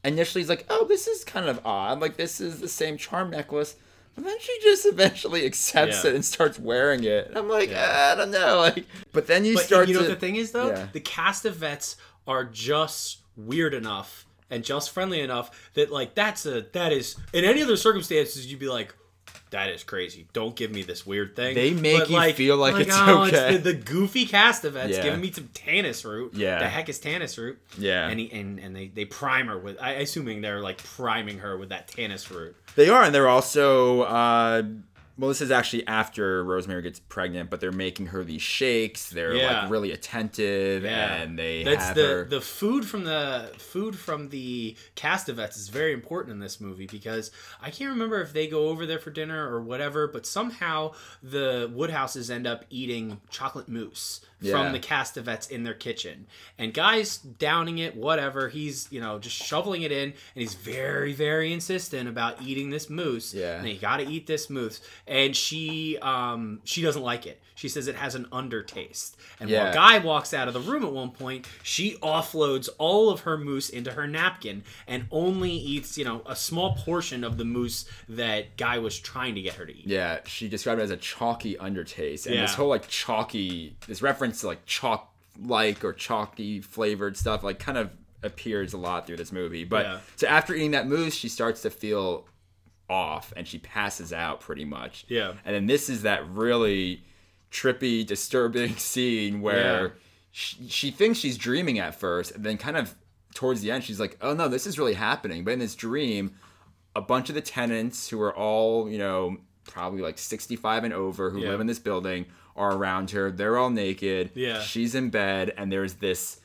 initially he's like oh this is kind of odd like this is the same charm necklace but then she just [LAUGHS] eventually accepts Yeah. it and starts wearing it. And I'm like, Yeah. I don't know. Like, but then you But start you know to. what the thing is though? Yeah. The Castevets are just weird enough and just friendly enough that like that's a that is in any other circumstances you'd be like that is crazy. Don't give me this weird thing. They make But, you feel like it's oh, okay. the, the goofy Castevets Yeah. giving me some Tannis root. Yeah. The heck is Tannis root? Yeah. And he, and and they they prime her with. I assuming they're like priming her with that Tannis root. They are, and they're also. Uh, well, this is actually after Rosemary gets pregnant, but they're making her these shakes. They're Yeah. like really attentive, and they That's have the her. the food from the food from the Castevets is very important in this movie because I can't remember if they go over there for dinner or whatever, but somehow the Woodhouses end up eating chocolate mousse Yeah. from the Castevets in their kitchen, and guys downing it, whatever. He's you know just shoveling it in, and he's very very insistent about eating this mousse. Yeah. and you got to eat this mousse, and she um she doesn't like it. She says it has an undertaste, and Yeah. while Guy walks out of the room at one point, she offloads all of her mousse into her napkin and only eats, you know, a small portion of the mousse that Guy was trying to get her to eat. yeah, she described it as a chalky undertaste, and this whole like chalky, this reference to like chalk like or chalky flavored stuff, like kind of appears a lot through this movie. But Yeah. so after eating that mousse, she starts to feel off, and she passes out pretty much. Yeah. And then this is that really trippy, disturbing [LAUGHS] scene where Yeah. she, she thinks she's dreaming at first, and then kind of towards the end, she's like, "Oh no, this is really happening." But in this dream, a bunch of the tenants who are all, you know, probably like 65 and over who Yeah. live in this building are around her. They're all naked. Yeah. She's in bed, and there's this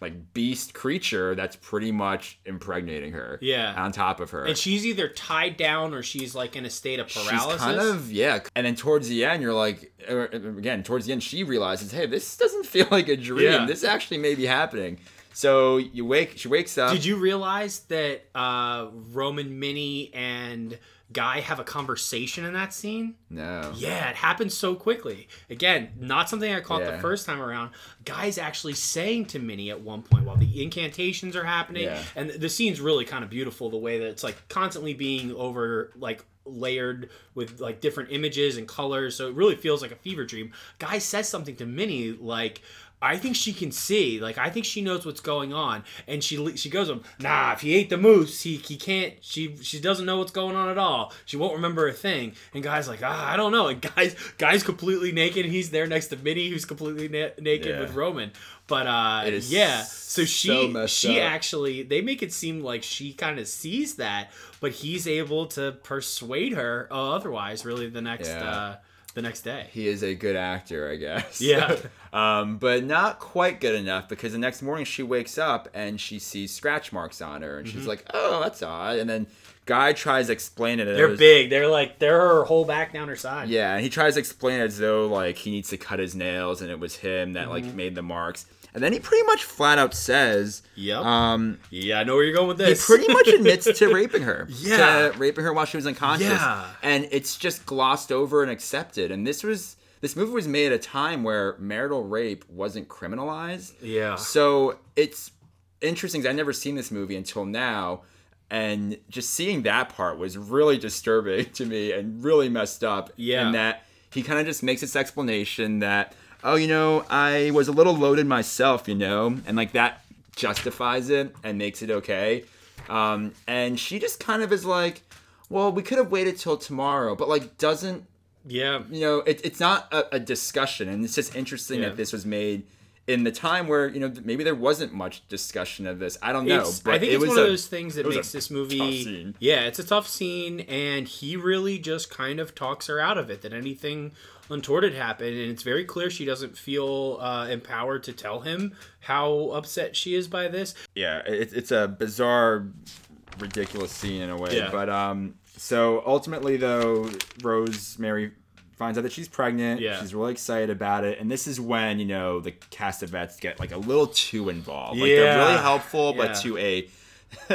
like beast creature that's pretty much impregnating her. Yeah. On top of her. And she's either tied down or she's like in a state of paralysis. She's kind of yeah, and then towards the end, you're like, er, er, er, again, towards the end, she realizes, hey, this doesn't [LAUGHS] feel like a dream. Yeah. This actually may be happening. So you wake, she wakes up. Did you realize that uh, Roman, Minnie, and Guy have a conversation in that scene? No. Yeah, it happens so quickly. Again, not something I caught Yeah. the first time around. Guy's actually saying to Minnie at one point while the incantations are happening, Yeah. and the scene's really kind of beautiful. The way that it's like constantly being over like layered with like different images and colors, so it really feels like a fever dream. Guy says something to Minnie like. I think she can see. Like I think she knows what's going on, and she she goes, "Nah, if he ate the mousse, he he can't. She she doesn't know what's going on at all. She won't remember a thing." And guy's like, "Ah, I don't know." And guys guy's completely naked. and He's there next to Minnie, who's completely na- naked Yeah. with Roman. But uh, yeah. So she so she up. actually they make it seem like she kind of sees that, but he's able to persuade her uh, otherwise. Really, the next Yeah. uh, the next day. He is a good actor, I guess. Yeah. [LAUGHS] um, but not quite good enough because the next morning she wakes up and she sees scratch marks on her, and Mm-hmm. she's like, "Oh, that's odd." And then Guy tries to explain it. They're as- big. They're like they're her whole back down her side. Yeah, and he tries to explain it as though like he needs to cut his nails and it was him that like Mm-hmm. made the marks. And then he pretty much flat out says, Yep. um, yeah, I know where you're going with this." he pretty much [LAUGHS] admits to raping her. Yeah. To raping her while she was unconscious. Yeah. And it's just glossed over and accepted. And this was this movie was made at a time where marital rape wasn't criminalized. Yeah. So it's interesting 'cause I'd never seen this movie until now. And just seeing that part was really disturbing [LAUGHS] to me and really messed up. Yeah. And that he kind of just makes this explanation that, oh, you know, I was a little loaded myself, you know, and like that justifies it and makes it okay. Um, and she just kind of is like, well, we could have waited till tomorrow, but like doesn't Yeah. you know, it, it's not a, a discussion, and it's just interesting Yeah. that this was made in the time where you know maybe there wasn't much discussion of this. I don't know, It's, but I think it it's one a, of those things that makes this tough movie. scene. Yeah, it's a tough scene, and he really just kind of talks her out of it. That anything untoward had happened, and it's very clear she doesn't feel uh, empowered to tell him how upset she is by this. yeah, it, it's a bizarre, ridiculous scene in a way. Yeah. But um, so ultimately though, Rosemary finds out that she's pregnant. Yeah. she's really excited about it, and this is when you know the Castevets get like a little too involved. Like they're really helpful, but to a [LAUGHS]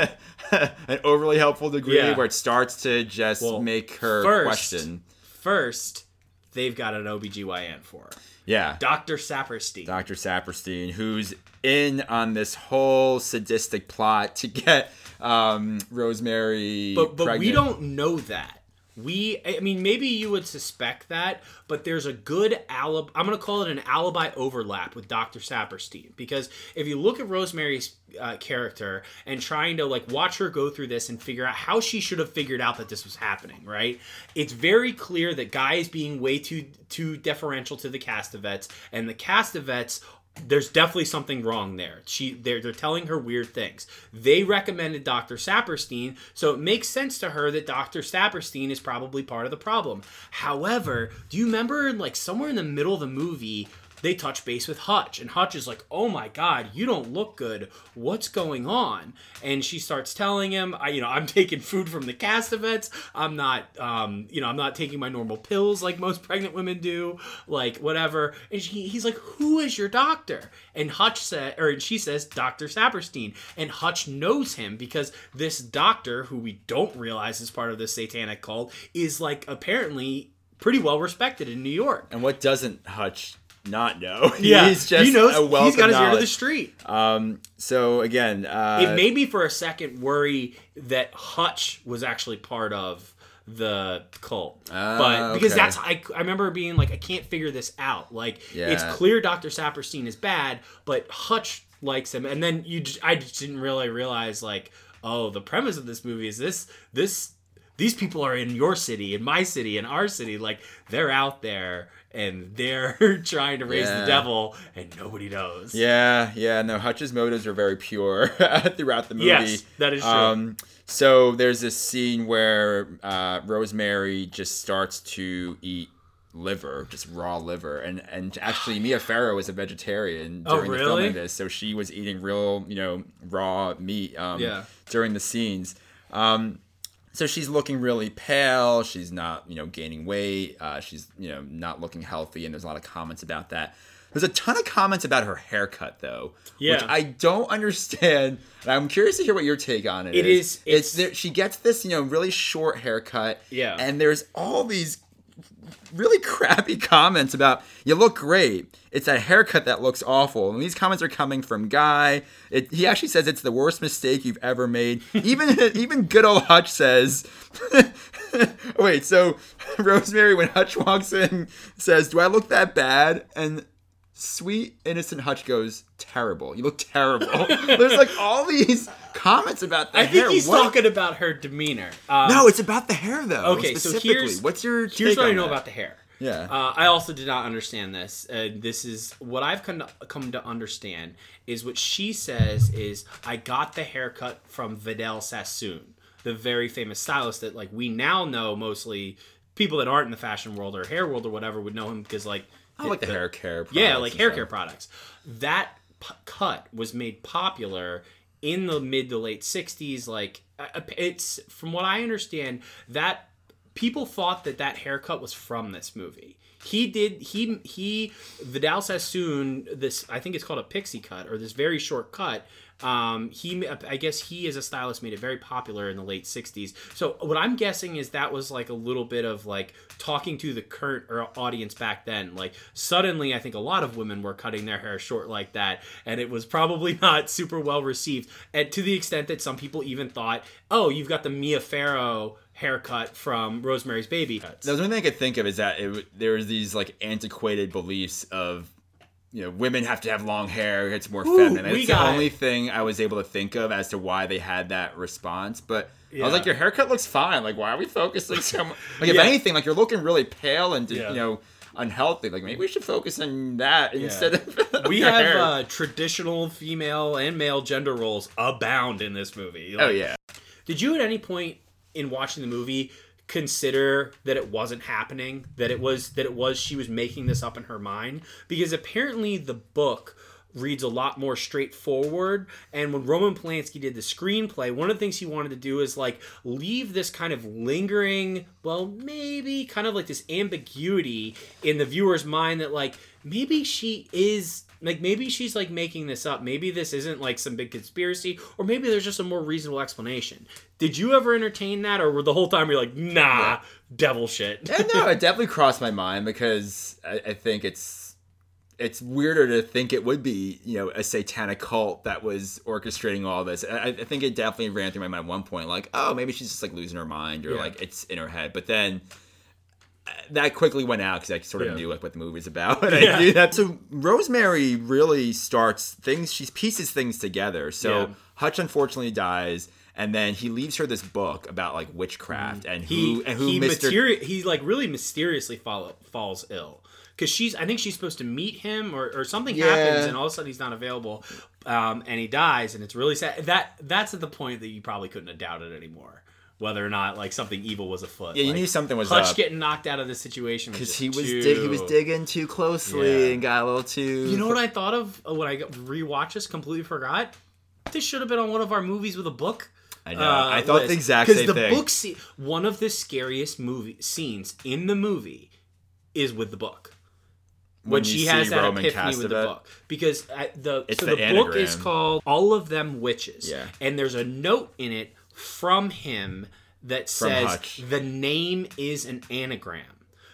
an overly helpful degree Yeah. where it starts to just Well, make her first- question. First, they've got an OBGYN for her. Yeah. Dr. Saperstein. Dr. Saperstein, who's in on this whole sadistic plot to get um, Rosemary but but we don't know that. We, I mean, maybe you would suspect that, but there's a good alibi. I'm going to call it an alibi overlap with Dr. Saperstein because if you look at Rosemary's uh, character and trying to like watch her go through this and figure out how she should have figured out that this was happening, right? It's very clear that Guy is being way too too deferential to the Castevets, and the Castevets there's definitely something wrong there. She they're they're telling her weird things. They recommended Dr. Saperstein, so it makes sense to her that Dr. Saperstein is probably part of the problem. However, do you remember like somewhere in the middle of the movie they touch base with Hutch, and Hutch is like, "Oh my God, you don't look good. What's going on?" And she starts telling him, "I, you know, I'm [LAUGHS] taking food from the Castevets. I'm not, um, you know, I'm not taking my normal pills like most [LAUGHS] pregnant women do, like whatever." And she, he's like, "Who is your doctor?" And Hutch said, or she says, "Doctor Saperstein." And Hutch knows him because this doctor, who we don't realize is part of this satanic cult, is like apparently pretty well respected in New York. And what doesn't Hutch not know? [LAUGHS] Yeah, he's just he knows a wealth he's got his ear to the street. Um, so again, uh, it made me for a second worry that Hutch was actually part of the cult, Ah, but because okay. that's I, I remember being like I can't figure this out. Like it's clear Doctor Saperstein is bad, but Hutch likes him, and then you I just didn't really realize like oh the premise of this movie is this this these people are in your city, in my city, in our city, like they're out there and they're [LAUGHS] trying to raise Yeah. the devil, and nobody knows. Yeah, yeah, no, Hutch's motives are very pure [LAUGHS] throughout the movie. Yes, that is true. Um, so there's this scene where uh, Rosemary just starts to eat liver, just raw liver, and and actually Mia Farrow is a vegetarian Oh, during the filming of this, so she was eating real, you know, raw meat. Um, Yeah. During the scenes. Um, so she's looking really pale. She's not, you know, gaining weight. Uh, she's, you know, not looking healthy, and there's a lot of comments about that. There's a ton of comments about her haircut, though, which Yeah. I don't understand. And I'm curious to hear what your take on it It is. is- It's, it's- there, she gets this, you know, really short haircut. Yeah. And there's all these really [LAUGHS] crappy comments about you look great. It's a haircut that looks awful. And these comments are coming from Guy. It, he actually says it's the worst mistake you've ever made. [LAUGHS] Even even good old Hutch says. [LAUGHS] Wait, so Rosemary when Hutch walks in says, "Do I look that bad?" And sweet innocent Hutch goes, "Terrible. You look terrible." [LAUGHS] There's like all these comments about the I hair. think he's What- talking about her demeanor. Um, No, it's about the hair though. Okay, so specifically. here's what's your here's what I know that? about the hair. Yeah. Uh, I also did not understand this. Uh, this is what I've come to, come to understand is what she says is I got the haircut from Vidal Sassoon, the very famous stylist that like we now know mostly people that aren't in the fashion world or hair world or whatever would know him because like I like the, the- hair care. yeah, like hair stuff. care products. That p- cut was made popular in the mid to late 60s like uh, it's from what I understand that people thought that that haircut was from this movie. He did he he Vidal Sassoon this I think it's called a pixie cut or this very short cut um, he, I guess he as a stylist made it very popular in the late '60s. So what I'm guessing is that was like a little bit of like talking to the current or audience back then. Like suddenly, I think a lot of women were cutting their hair short like that, and it was probably [LAUGHS] not super well received. And to the extent that some people even thought, "Oh, you've got the Mia Farrow." haircut from Rosemary's Baby. The only thing I could think of is that it, there was these like antiquated beliefs of you know, women have to have long hair. It's more feminine. we the only thing I was able to think of as to why they had that response. But I was like, your haircut looks fine. Like, why are we focusing so much? [LAUGHS] Like, if anything, like you're looking really pale and Yeah. you know unhealthy. Like, maybe we should focus on that instead of [LAUGHS] we your have uh, traditional female and male gender roles abound in this movie. oh yeah. Did you at any point in watching the movie consider that it wasn't happening? That it was that it was she was making this up in her mind? Because apparently the book reads a lot more straightforward and when Roman Polanski did the screenplay one of the things he wanted to do is like leave this kind of lingering well maybe kind of like this ambiguity in the viewer's mind that like maybe she is like maybe she's like making this up maybe this isn't like some big conspiracy or maybe there's just a more reasonable explanation did you ever entertain that or were the whole time you're like nah devil shit Yeah, no, it [LAUGHS] definitely crossed my mind because I, I think it's it's weirder to think it would be you know a satanic cult that was orchestrating all this. I, I think it definitely ran through my mind at one point, like oh maybe she's just like losing her mind or Yeah. like it's in her head. But then that quickly went out because I sort of Yeah. knew like what the movie's about, [LAUGHS] and Yeah. I knew that. So Rosemary really starts things. She pieces things together. So Yeah. Hutch unfortunately dies. And then he leaves her this book about like witchcraft and who he and who he Mr. materi- he like really mysteriously fall, falls ill because she's I think she's supposed to meet him or, or something happens and all of a sudden he's not available um, and he dies and it's really sad that that's at the point that you probably couldn't have doubted anymore whether or not like something evil was afoot Yeah, you Like, knew something was Hutch up. getting knocked out of this situation because he was too- dig- he was digging too closely Yeah. and got a little too. You know what I thought of when I rewatched this? Completely forgot. This should have been on one of our movies with a book. I know. I thought the list. exact 'Cause same the thing. book se- one of the scariest movie scenes in the movie is with the book. When, When she has that Roman epiphany with the book, because uh, the It's so the the, book is called "All of Them Witches," Yeah. and there's a note in it from him that says Hutch. the name is an anagram.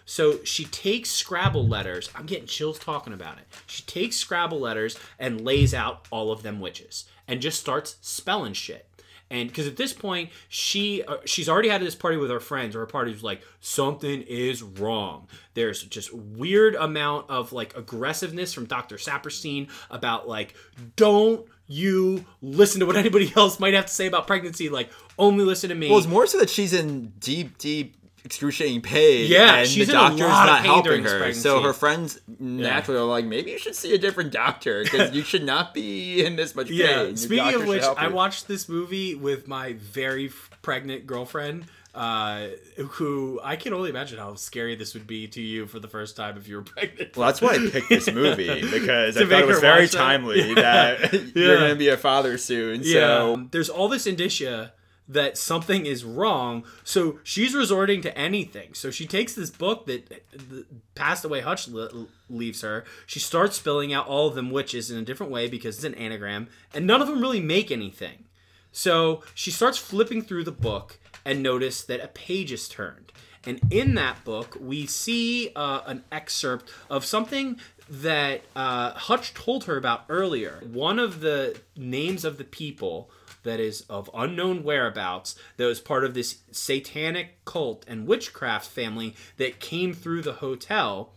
So she takes Scrabble letters. I'm getting chills talking about it. She takes Scrabble letters and lays out all of them witches and just starts spelling shit. And because at this point she uh, she's already had this party with her friends, or her party's like something is wrong. There's just weird amount of like aggressiveness from Dr. Saperstein about like don't you listen to what [LAUGHS] anybody else might have to say about pregnancy. Like only listen to me. Well, it's more so that she's in deep, deep, excruciating pain. Yeah, and she's the doctor's not helping her. So her friends naturally are like, maybe you should see a different doctor because you should not be in this much [LAUGHS] pain. Yeah. Your Speaking of which, I watched this movie with my very pregnant girlfriend. Uh, who I can only imagine how scary this would be to you for the first time if you were [LAUGHS] pregnant. Well, that's why I picked this movie [LAUGHS] because I thought it was very that? timely Yeah. that [LAUGHS] Yeah. you're going to be a father soon. Yeah. So There's all this indicia that something is wrong, so she's resorting to anything. So she takes this book that the passed away Hutch le- leaves her. She starts spelling out all of them witches in a different way because it's an anagram, and none of them really make anything. So she starts flipping through the book and notice that a page is turned. And in that book, we see uh, an excerpt of something that uh, Hutch told her about earlier. One of the names of the people that is of unknown whereabouts that was part of this satanic cult and witchcraft family that came through the hotel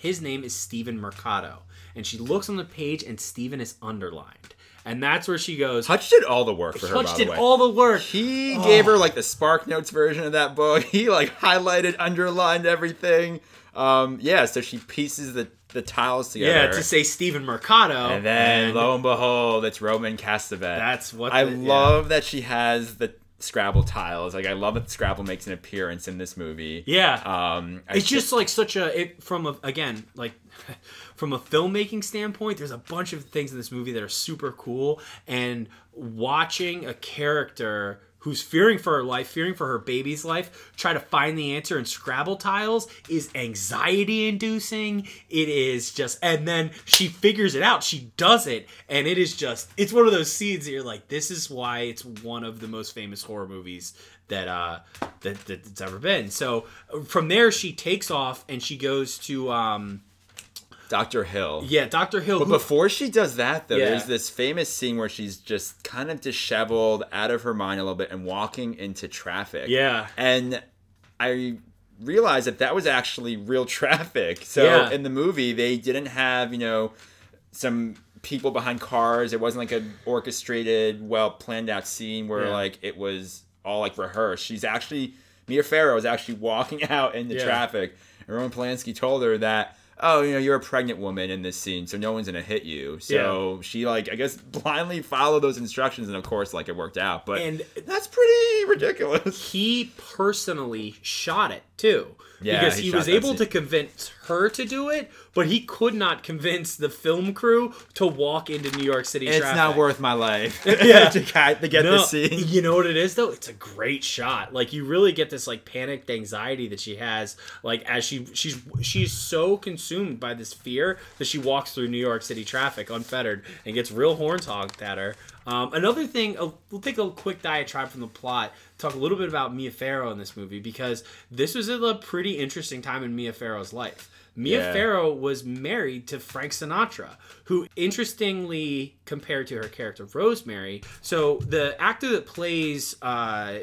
his name is Steven Marcato. And she looks on the page and Stephen is underlined. And that's where she goes, Hutch did all the work for her. Hutch did the way. all the work. He gave her like the Spark Notes version of that book. [LAUGHS] He like highlighted, underlined everything. Um, yeah, so she pieces the the tiles together. Yeah, to say Steven Marcato. and then lo and behold, it's Roman Castevet. That's what I the- yeah. love that she has the Scrabble tiles. Like I love that Scrabble makes an appearance in this movie. Yeah. Um, it's just like such a it from a again like [LAUGHS] from a filmmaking standpoint there's a bunch of things in this movie that are super cool and watching a character who's fearing for her life fearing for her baby's life try to find the answer in scrabble tiles is anxiety inducing it is just and then she figures it out she does it and it is just it's one of those scenes that you're like this is why it's one of the most famous horror movies that uh that that's ever been. So from there she takes off and she goes to um Dr. Hill. yeah, Dr. Hill But who- before she does that, though, Yeah. there's this famous scene where she's just kind of disheveled, out of her mind a little bit, and walking into traffic. Yeah. And I realized that that was actually real [LAUGHS] traffic. So Yeah. in the movie, they didn't have you know some people behind cars. It wasn't like an orchestrated, well planned out scene where Yeah. like it was all like rehearsed. She's actually Mia Farrow is actually walking [LAUGHS] out into Yeah. traffic, and Roman Polanski told her that. Oh, you know, you're a pregnant woman in this scene, so no one's gonna hit you. So she like, I guess, [LAUGHS] blindly followed those instructions, and of course, like it worked out. But And- that's pretty ridiculous. he personally shot it too. Yeah, because he he, was able to convince her to do it, but he could not convince the film crew to walk into New York City It's traffic. not worth my life. [LAUGHS] [LAUGHS] Yeah. to, get, to get no, this scene. You know what it is though? It's a great shot. Like you really get this like panicked anxiety that she has, like as she she's she's so consumed by this fear that she walks through New York City traffic unfettered and gets real horns honked at her. Um, another thing, uh, we'll take a quick diatribe from the plot, talk a little bit about Mia Farrow in this movie because this was a pretty interesting time in Mia Farrow's life. Mia Yeah. Farrow was married to Frank Sinatra, who interestingly compared to her character Rosemary. So the actor that plays uh,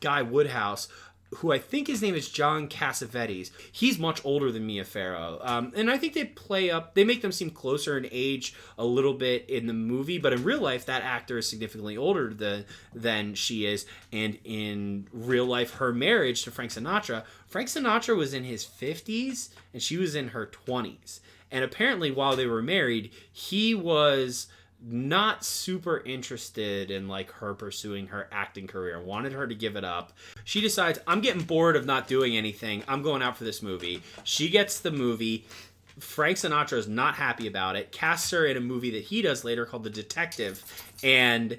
Guy Woodhouse. Who I think his name is John Cassavetes. He's much older than Mia Farrow, um, and I think they play up. They make them seem closer in age a little bit in the movie, but in real life, that actor is significantly older than than she is. And in real life, her marriage to Frank Sinatra, Frank Sinatra was in his fifties and she was in her twenties. And apparently, while they were married, he was not super interested in like her pursuing her acting career wanted her to give it up she decides i'm getting bored of not doing anything i'm going out for this movie she gets the movie frank sinatra is not happy about it casts her in a movie that he does later called the detective and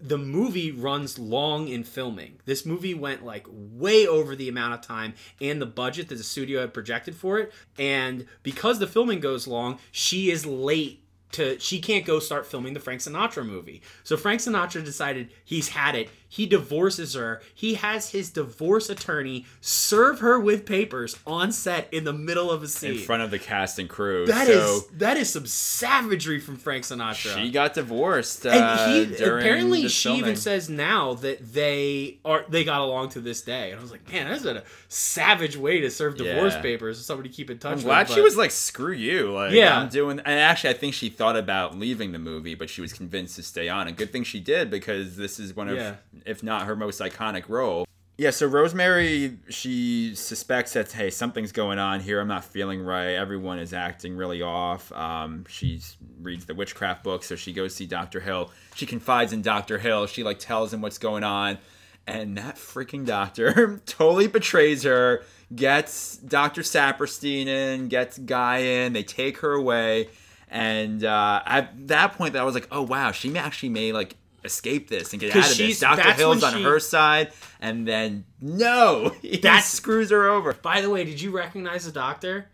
the movie runs long in filming. This movie went like way over the amount of time and the budget that the studio had projected for it. And because the filming goes long, she is late to she can't go start filming the Frank Sinatra movie. So Frank Sinatra decided he's had it. He divorces her. He has his divorce attorney serve her with papers on set in the middle of a scene. in front of the cast and crew. That is so that is some savagery from Frank Sinatra. she got divorced. Uh, And he apparently she filming. even says now that they are they got along to this day. And I was like, man, that's a savage way to serve divorce Yeah. papers. Somebody to keep in touch. I'm with, glad she was like, "Screw you!" Like, Yeah. I'm doing. And actually, I think she thought about leaving the movie, but she was convinced to stay on. And good thing she did because this is one of, Yeah. if not her most iconic role. Yeah. So Rosemary, she suspects that hey, something's going on here. I'm not feeling right. Everyone is acting really off. Um, she reads the witchcraft book, so she goes see Doctor Hill. She confides in Doctor Hill. She like tells him what's going on. And that freaking doctor [LAUGHS] totally betrays her, gets Dr. Saperstein in, gets Guy in, they take her away. And uh, at that point, that I was like, oh, wow, she may actually may like escape this and get out of this. Dr. Hill's on she- her side. And then, no, [LAUGHS] he That's- screws her over. By the way, did you recognize the doctor?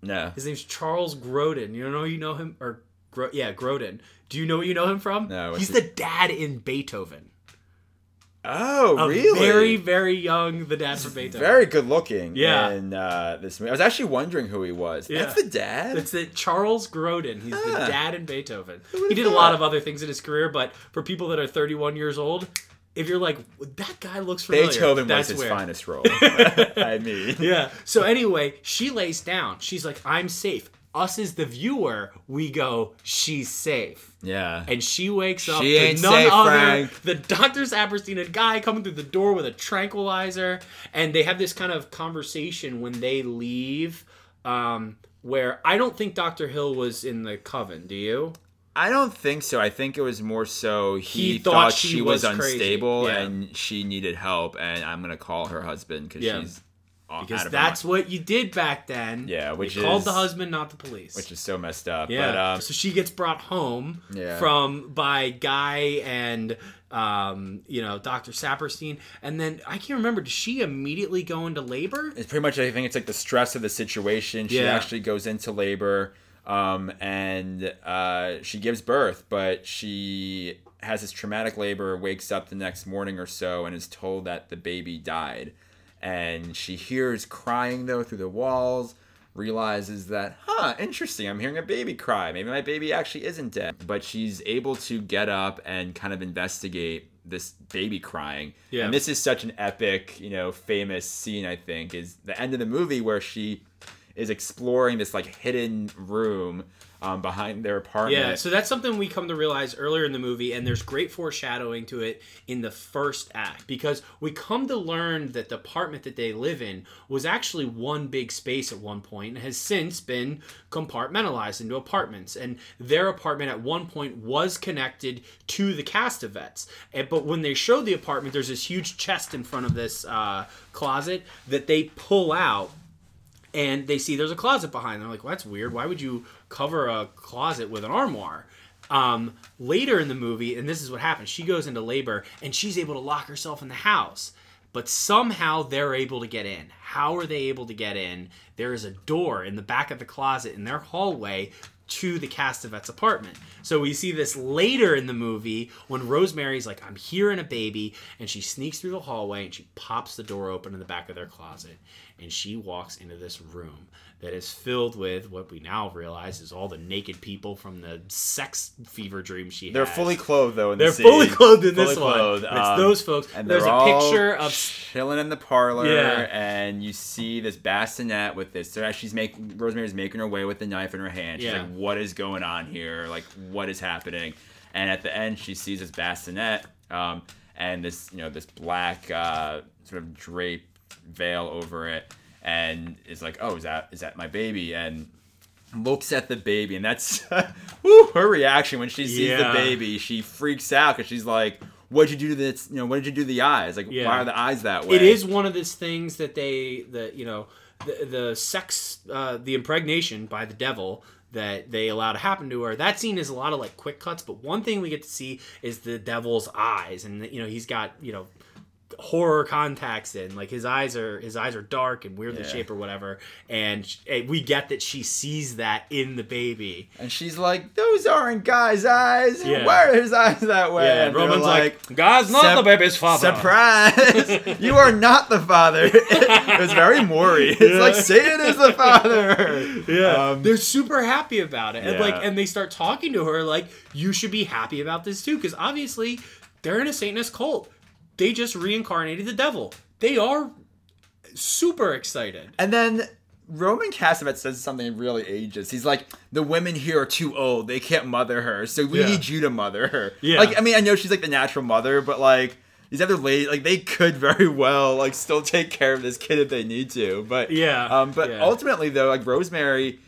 No. His name's Charles Grodin. You know you know him or Gro- yeah, Grodin. Do you know what you know him from? No, He's he- the dad in Beethoven. Oh, A really? Very, very young, the dad from Beethoven. Very good looking. Yeah. In uh, this movie, I was actually wondering who he was. Yeah. That's the dad. It's the Charles Grodin. He's the Ah. dad in Beethoven. He did a lot of other things in his career, but for people that are 31 years old, if you're like that guy looks familiar, Beethoven that's was his where. finest role. [LAUGHS] [LAUGHS] I mean, Yeah. So anyway, she lays down. She's like, "I'm safe." Us as the viewer, we go, "She's safe." yeah. And she wakes up She ain't none safe, other Frank. the Dr. Saperstein, a guy coming through the door with a tranquilizer, and they have this kind of conversation when they leave, um, where I don't think Dr. Hill was in the coven. Do you? I don't think so. I think it was more so he, He thought, thought she, was, was unstable Yeah. and she needed help, and I'm gonna call her husband because Yeah. she's Because out of that's what you did back then. Yeah, You which called the husband, not the police. which is so messed up. Yeah. But um, so she gets brought home Yeah. from by Guy and um, you know Dr. Saperstein, and then I can't remember. Does she immediately go into labor? it's pretty much I think it's like the stress of the situation. She Yeah. actually goes into labor, um, and uh, she gives birth, but she has this traumatic labor, wakes up the next morning or so, and is told that the baby died. And she hears crying though through the walls. Realizes that, huh, interesting. I'm hearing a baby cry. Maybe my baby actually isn't dead. But she's able to get up and kind of investigate this baby crying. Yeah. And this is such an epic, you know, famous scene. I think is the end of the movie where she is exploring this like hidden room um, behind their apartment. Yeah, so that's something we come to realize earlier in the movie, and there's great foreshadowing to it in the first act because we come to learn that the apartment that they live in was actually one big space at one point and has since been compartmentalized into apartments. And their apartment at one point was connected to the Castevets. And, but when they show the apartment, there's this huge chest in front of this uh, closet that they pull out and they see there's a closet behind. They're like, well, that's weird. Why would you cover a closet with an armoire? Um, later in the movie, and this is what happens, she goes into labor and she's able to lock herself in the house. But somehow they're able to get in. How are they able to get in? There is a door in the back of the closet in their hallway to the Castevet's apartment. So we see this later in the movie when Rosemary's like, I'm here in a baby, and she sneaks through the hallway and she pops the door open in the back of their closet. And she walks into this room that is filled with what we now realize is all the naked people from the sex fever dream she They're has. fully clothed though. In They're the scene. fully clothed in this Fully one. clothed, And it's um, those folks. And There's they're a all picture of chilling in the parlor, Yeah. and you see this bassinet with this. So as she's making, Rosemary's making her way with the knife in her hand. She's Yeah. like, "What is going on here? Like, what is happening?" And at the end, she sees this bassinet, um, and this, you know, this black uh, sort of drape veil over it, and is like, "Oh, is that is that my baby?" And looks at the baby, and that's [LAUGHS] woo, her reaction when she sees Yeah. the baby. She freaks out because she's like, "What did you do to this? You know, what did you do to the eyes? Like, Yeah. why are the eyes that way?" It is one of those things that they, the you know, the, the sex, uh, the impregnation by the devil that they allow to happen to her. That scene is a lot of like quick cuts, but one thing we get to see is the devil's eyes, and you know he's got you know horror contacts in like his eyes are his eyes are dark and weirdly Yeah. shaped or whatever and sh- eh, we get that she sees that in the baby And she's like, "Those aren't guys' eyes. Yeah. Why are his eyes that way?" yeah And they're roman's like, god's not "Sup- the baby's father Surprise! [LAUGHS] you are not the father. [LAUGHS] it was very Maury. It's Yeah. like Satan is the father. Yeah, Um, they're super happy about it, and like, and they start talking to her like, "You should be happy about this too," because obviously they're in a Satanist cult. They just reincarnated the devil. They are super excited. And then Roman Castevet says something really ageist. He's like, the women here are too old. They can't mother her. So we Yeah. need you to mother her. Yeah. Like, I mean, I know she's like the natural mother, but like, these other ladies, like, they could very well, like, still take care of this kid if they need to. But, Yeah, Um, but yeah. ultimately, though, like, Rosemary,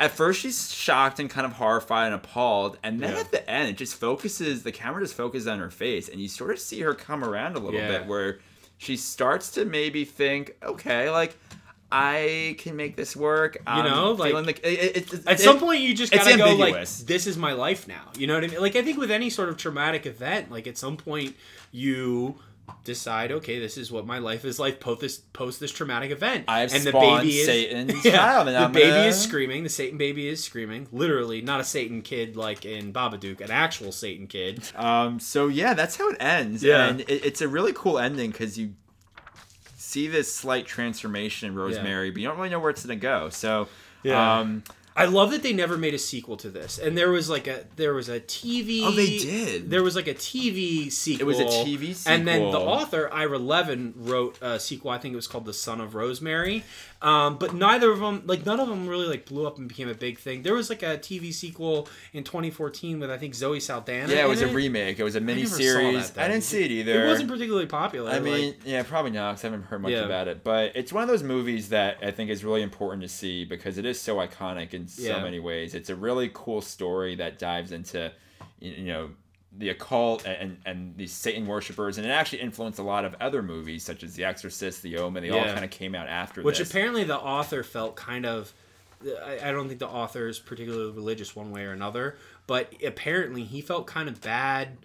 at first she's shocked and kind of horrified and appalled. And then Yeah. at the end, it just focuses, the camera just focuses on her face. And you sort of see her come around a little Yeah. bit where she starts to maybe think, okay, like, I can make this work. You know, like, feeling like it, it, At some point, you just gotta go like, "This is my life now." You know what I mean? Like, I think with any sort of traumatic event, like at some point, you decide, "Okay, this is what my life is like post this post this traumatic event." I've and the baby is Satan's [LAUGHS] yeah, child, and the I'm baby gonna- is screaming. The Satan baby is screaming. Literally, not a Satan kid like in Babadook, an actual Satan kid. Um, so yeah, that's how it ends. Yeah. and it, it's a really cool ending because you see this slight transformation in Rosemary, but you don't really know where it's gonna go. So, Yeah. um, I love that they never made a sequel to this. And there was like a there was a TV. Oh, they did? There was like a TV sequel. It was a TV sequel. And then the author Ira Levin wrote a sequel. I think it was called The Son of Rosemary. Um, but neither of them, like none of them, really like blew up and became a big thing. There was like a TV sequel in 2014 with I think Zoe Saldana. yeah, it was a remake. It was a mini series. I didn't see it either. It wasn't particularly popular. I like- mean, yeah, probably not because I haven't heard much Yeah. about it. But it's one of those movies that I think is really important to see because it is so iconic in so Yeah. many ways. It's a really cool story that dives into, you know, the occult and, and these Satan worshippers, and it actually influenced a lot of other movies such as The Exorcist, The Omen. They all kind of came out after Which this. apparently the author felt kind of. I, I don't think the author is particularly religious one way or another, but apparently he felt kind of bad.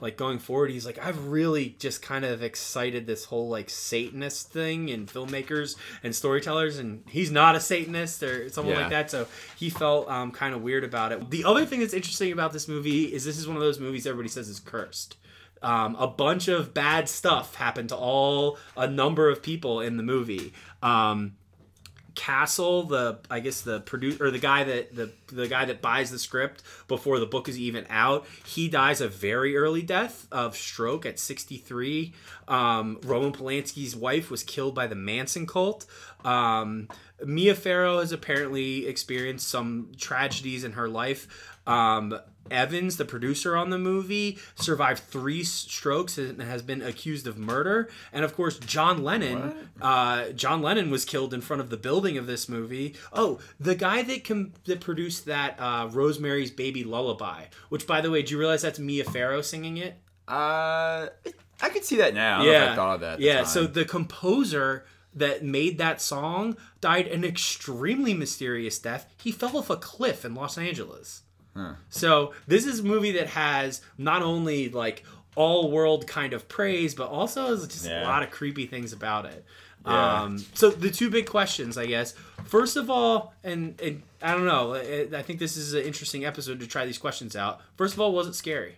Like going forward, he's like, I've really just kind of excited this whole like Satanist thing in filmmakers and storytellers, and he's not a Satanist or something Yeah. like that. So he felt um, kind of weird about it. The other thing that's interesting about this movie is this is one of those movies everybody says is cursed. Um, a bunch of bad stuff happened to all a number of people in the movie. Um, Castle, the I guess the producer or the guy that the the guy that buys the script before the book is even out, he dies a very early death of stroke at 63. Um, Roman Polanski's wife was killed by the Manson cult. Um, Mia Farrow has apparently experienced some tragedies in her life. Um, Evans, the producer on the movie, survived three strokes and has been accused of murder. And of course, John Lennon. Uh, John Lennon was killed in front of the building of this movie. Oh, the guy that com- that produced that uh, Rosemary's Baby Lullaby, which, by the way, do you realize that's Mia Farrow singing it? Uh, I could see that now. I know if I thought of that. at the yeah. time. So the composer that made that song died an extremely mysterious death. He fell off a cliff in Los Angeles. So this is a movie that has not only like all world kind of praise, but also has just a lot of creepy things about it. Yeah. Um, so the two big questions, I guess. First of all, and, and I don't know, I I think this is an interesting episode to try these questions out. First of all, was it scary?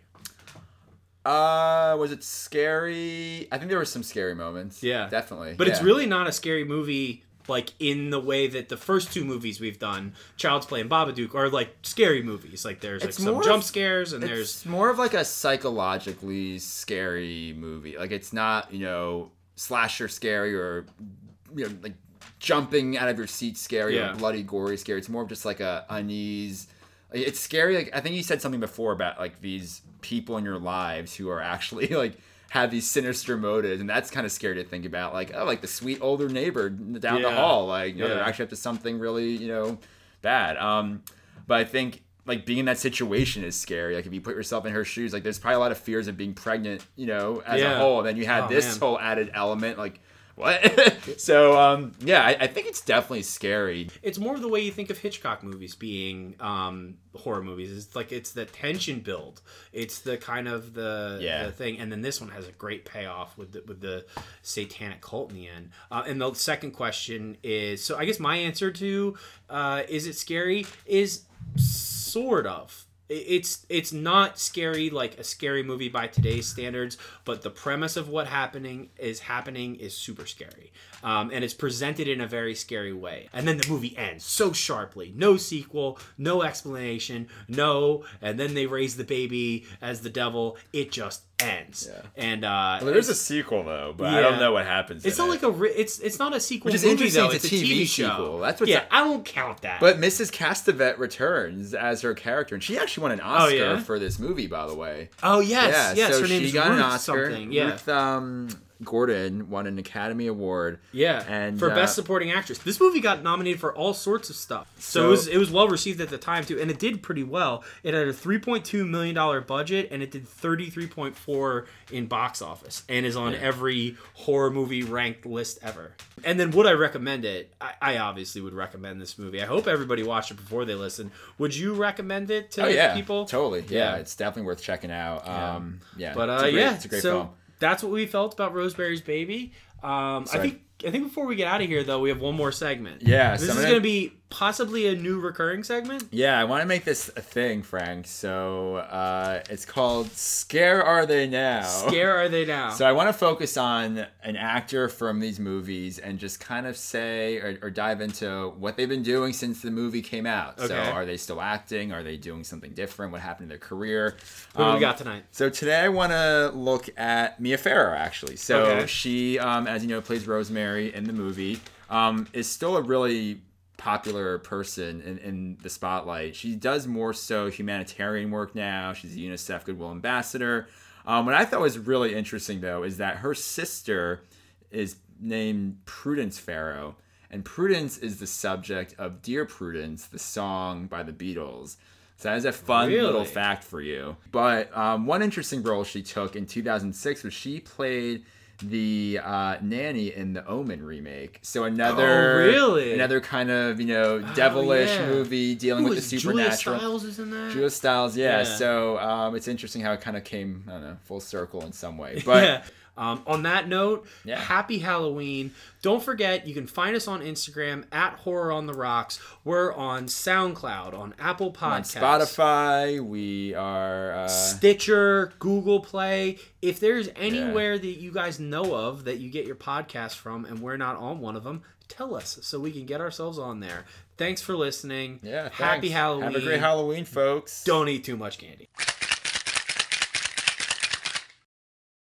Uh, was it scary? I think there were some scary moments. Yeah. definitely. But it's really not a scary movie like in the way that the first two movies we've done, Child's Play and Babadook, are like scary movies. Like there's like It's some jump of- scares and It's there's more of like a psychologically scary movie. Like it's not, you know, slasher scary or you know, like jumping out of your seat scary Yeah. or bloody gory scary. It's more of just like a unease. It's scary. Like I think you said something before about like these people in your lives who are actually [LAUGHS] like have these sinister motives, and that's kind of scary to think about. Like oh, like the sweet older neighbor down the hall. Like you know, they're actually up to something really you know bad. Um, but I think like being in that situation is scary. Like if you put yourself in her shoes, like there's probably a lot of fears of being pregnant, you know, as Yeah. a whole. And then you had Oh, this man. whole added element, like what? [LAUGHS] so um, yeah, I, I think it's definitely scary. it's more of the way you think of Hitchcock movies being um, horror movies. It's like it's the tension build. It's the kind of the, Yeah. the thing, and then this one has a great payoff with the, with the satanic cult in the end. Uh, and the second question is so I guess my answer to uh, is it scary is sort of. It's it's not scary like a scary movie by today's standards, but the premise of what happening is happening is super scary, um, and it's presented in a very scary way. And then the movie ends so sharply, no sequel, no explanation, no, and then they raise the baby as the devil. It just ends, Yeah. and uh, Well, there's a sequel though, but Yeah. I don't know what happens. It's not it. like a ri- it's it's not a sequel Which is movie interesting, though. it's It's, a a TV TV show. sequel. That's what's yeah. a- I don't count that. But Mrs. Castevet returns as her character, and she actually won an Oscar Oh, yeah? for this movie, by the way. oh yes, yeah, yes, so her she got Ruth an Oscar. something. Yeah, Ruth um, Gordon won an Academy Award. Yeah, and for uh, best supporting actress. This movie got nominated for all sorts of stuff. So, So- it was it was well received at the time too, and it did pretty well. It had a three point two million dollar budget, and it did thirty three point four in box office, and is on every horror movie ranked list ever. And then would I recommend it? I, I obviously would recommend this movie. I hope everybody watched it before they listen. Would you recommend it to Oh yeah, people? totally. Yeah, Yeah. it's definitely worth checking out. Um, yeah, But it's uh, a great, yeah, it's a great so film. That's what we felt about Rosemary's Baby. Um, I think I think before we get out of here though, we have one more segment. Yeah, this is going to be possibly a new recurring segment. Yeah, I want to make this a thing, Frank. So uh, it's called "Scare Are They Now?" Scare are they now? So I want to focus on an actor from these movies and just kind of say or, or dive into what they've been doing since the movie came out. So are they still acting? Are they doing something different? What happened to their career? Who do Um, we got tonight? So today I want to look at Mia Farrow actually. So Okay. she, um, as you know, plays Rosemary in the movie. Um, is still a really popular person in, in the spotlight. She does more so humanitarian work now. She's a UNICEF Goodwill Ambassador. Um, what I thought was really interesting though is that her sister is named Prudence Farrow. And Prudence is the subject of Dear Prudence, the song by the Beatles. So that is a fun little fact for you. But um, one interesting role she took in 2006 was she played the uh, nanny in the Omen remake. So another, Oh, really? another kind of you know devilish yeah. movie dealing Who with the Julia supernatural. Stiles is in that? Julia Stiles, yeah. Yeah. So um, it's interesting how it kind of came, I don't know, full circle in some way. [LAUGHS] But yeah. Um, on that note, Yeah. happy Halloween. Don't forget, you can find us on Instagram at Horror on the Rocks. We're on SoundCloud, on Apple On Spotify, we are. Uh, Stitcher, Google Play. If there's anywhere that you guys know of that you get your podcast from and we're not on one of them, tell us so we can get ourselves on there. Thanks for listening. yeah. Happy thanks. Halloween. Have a great Halloween, folks. Don't eat too much candy.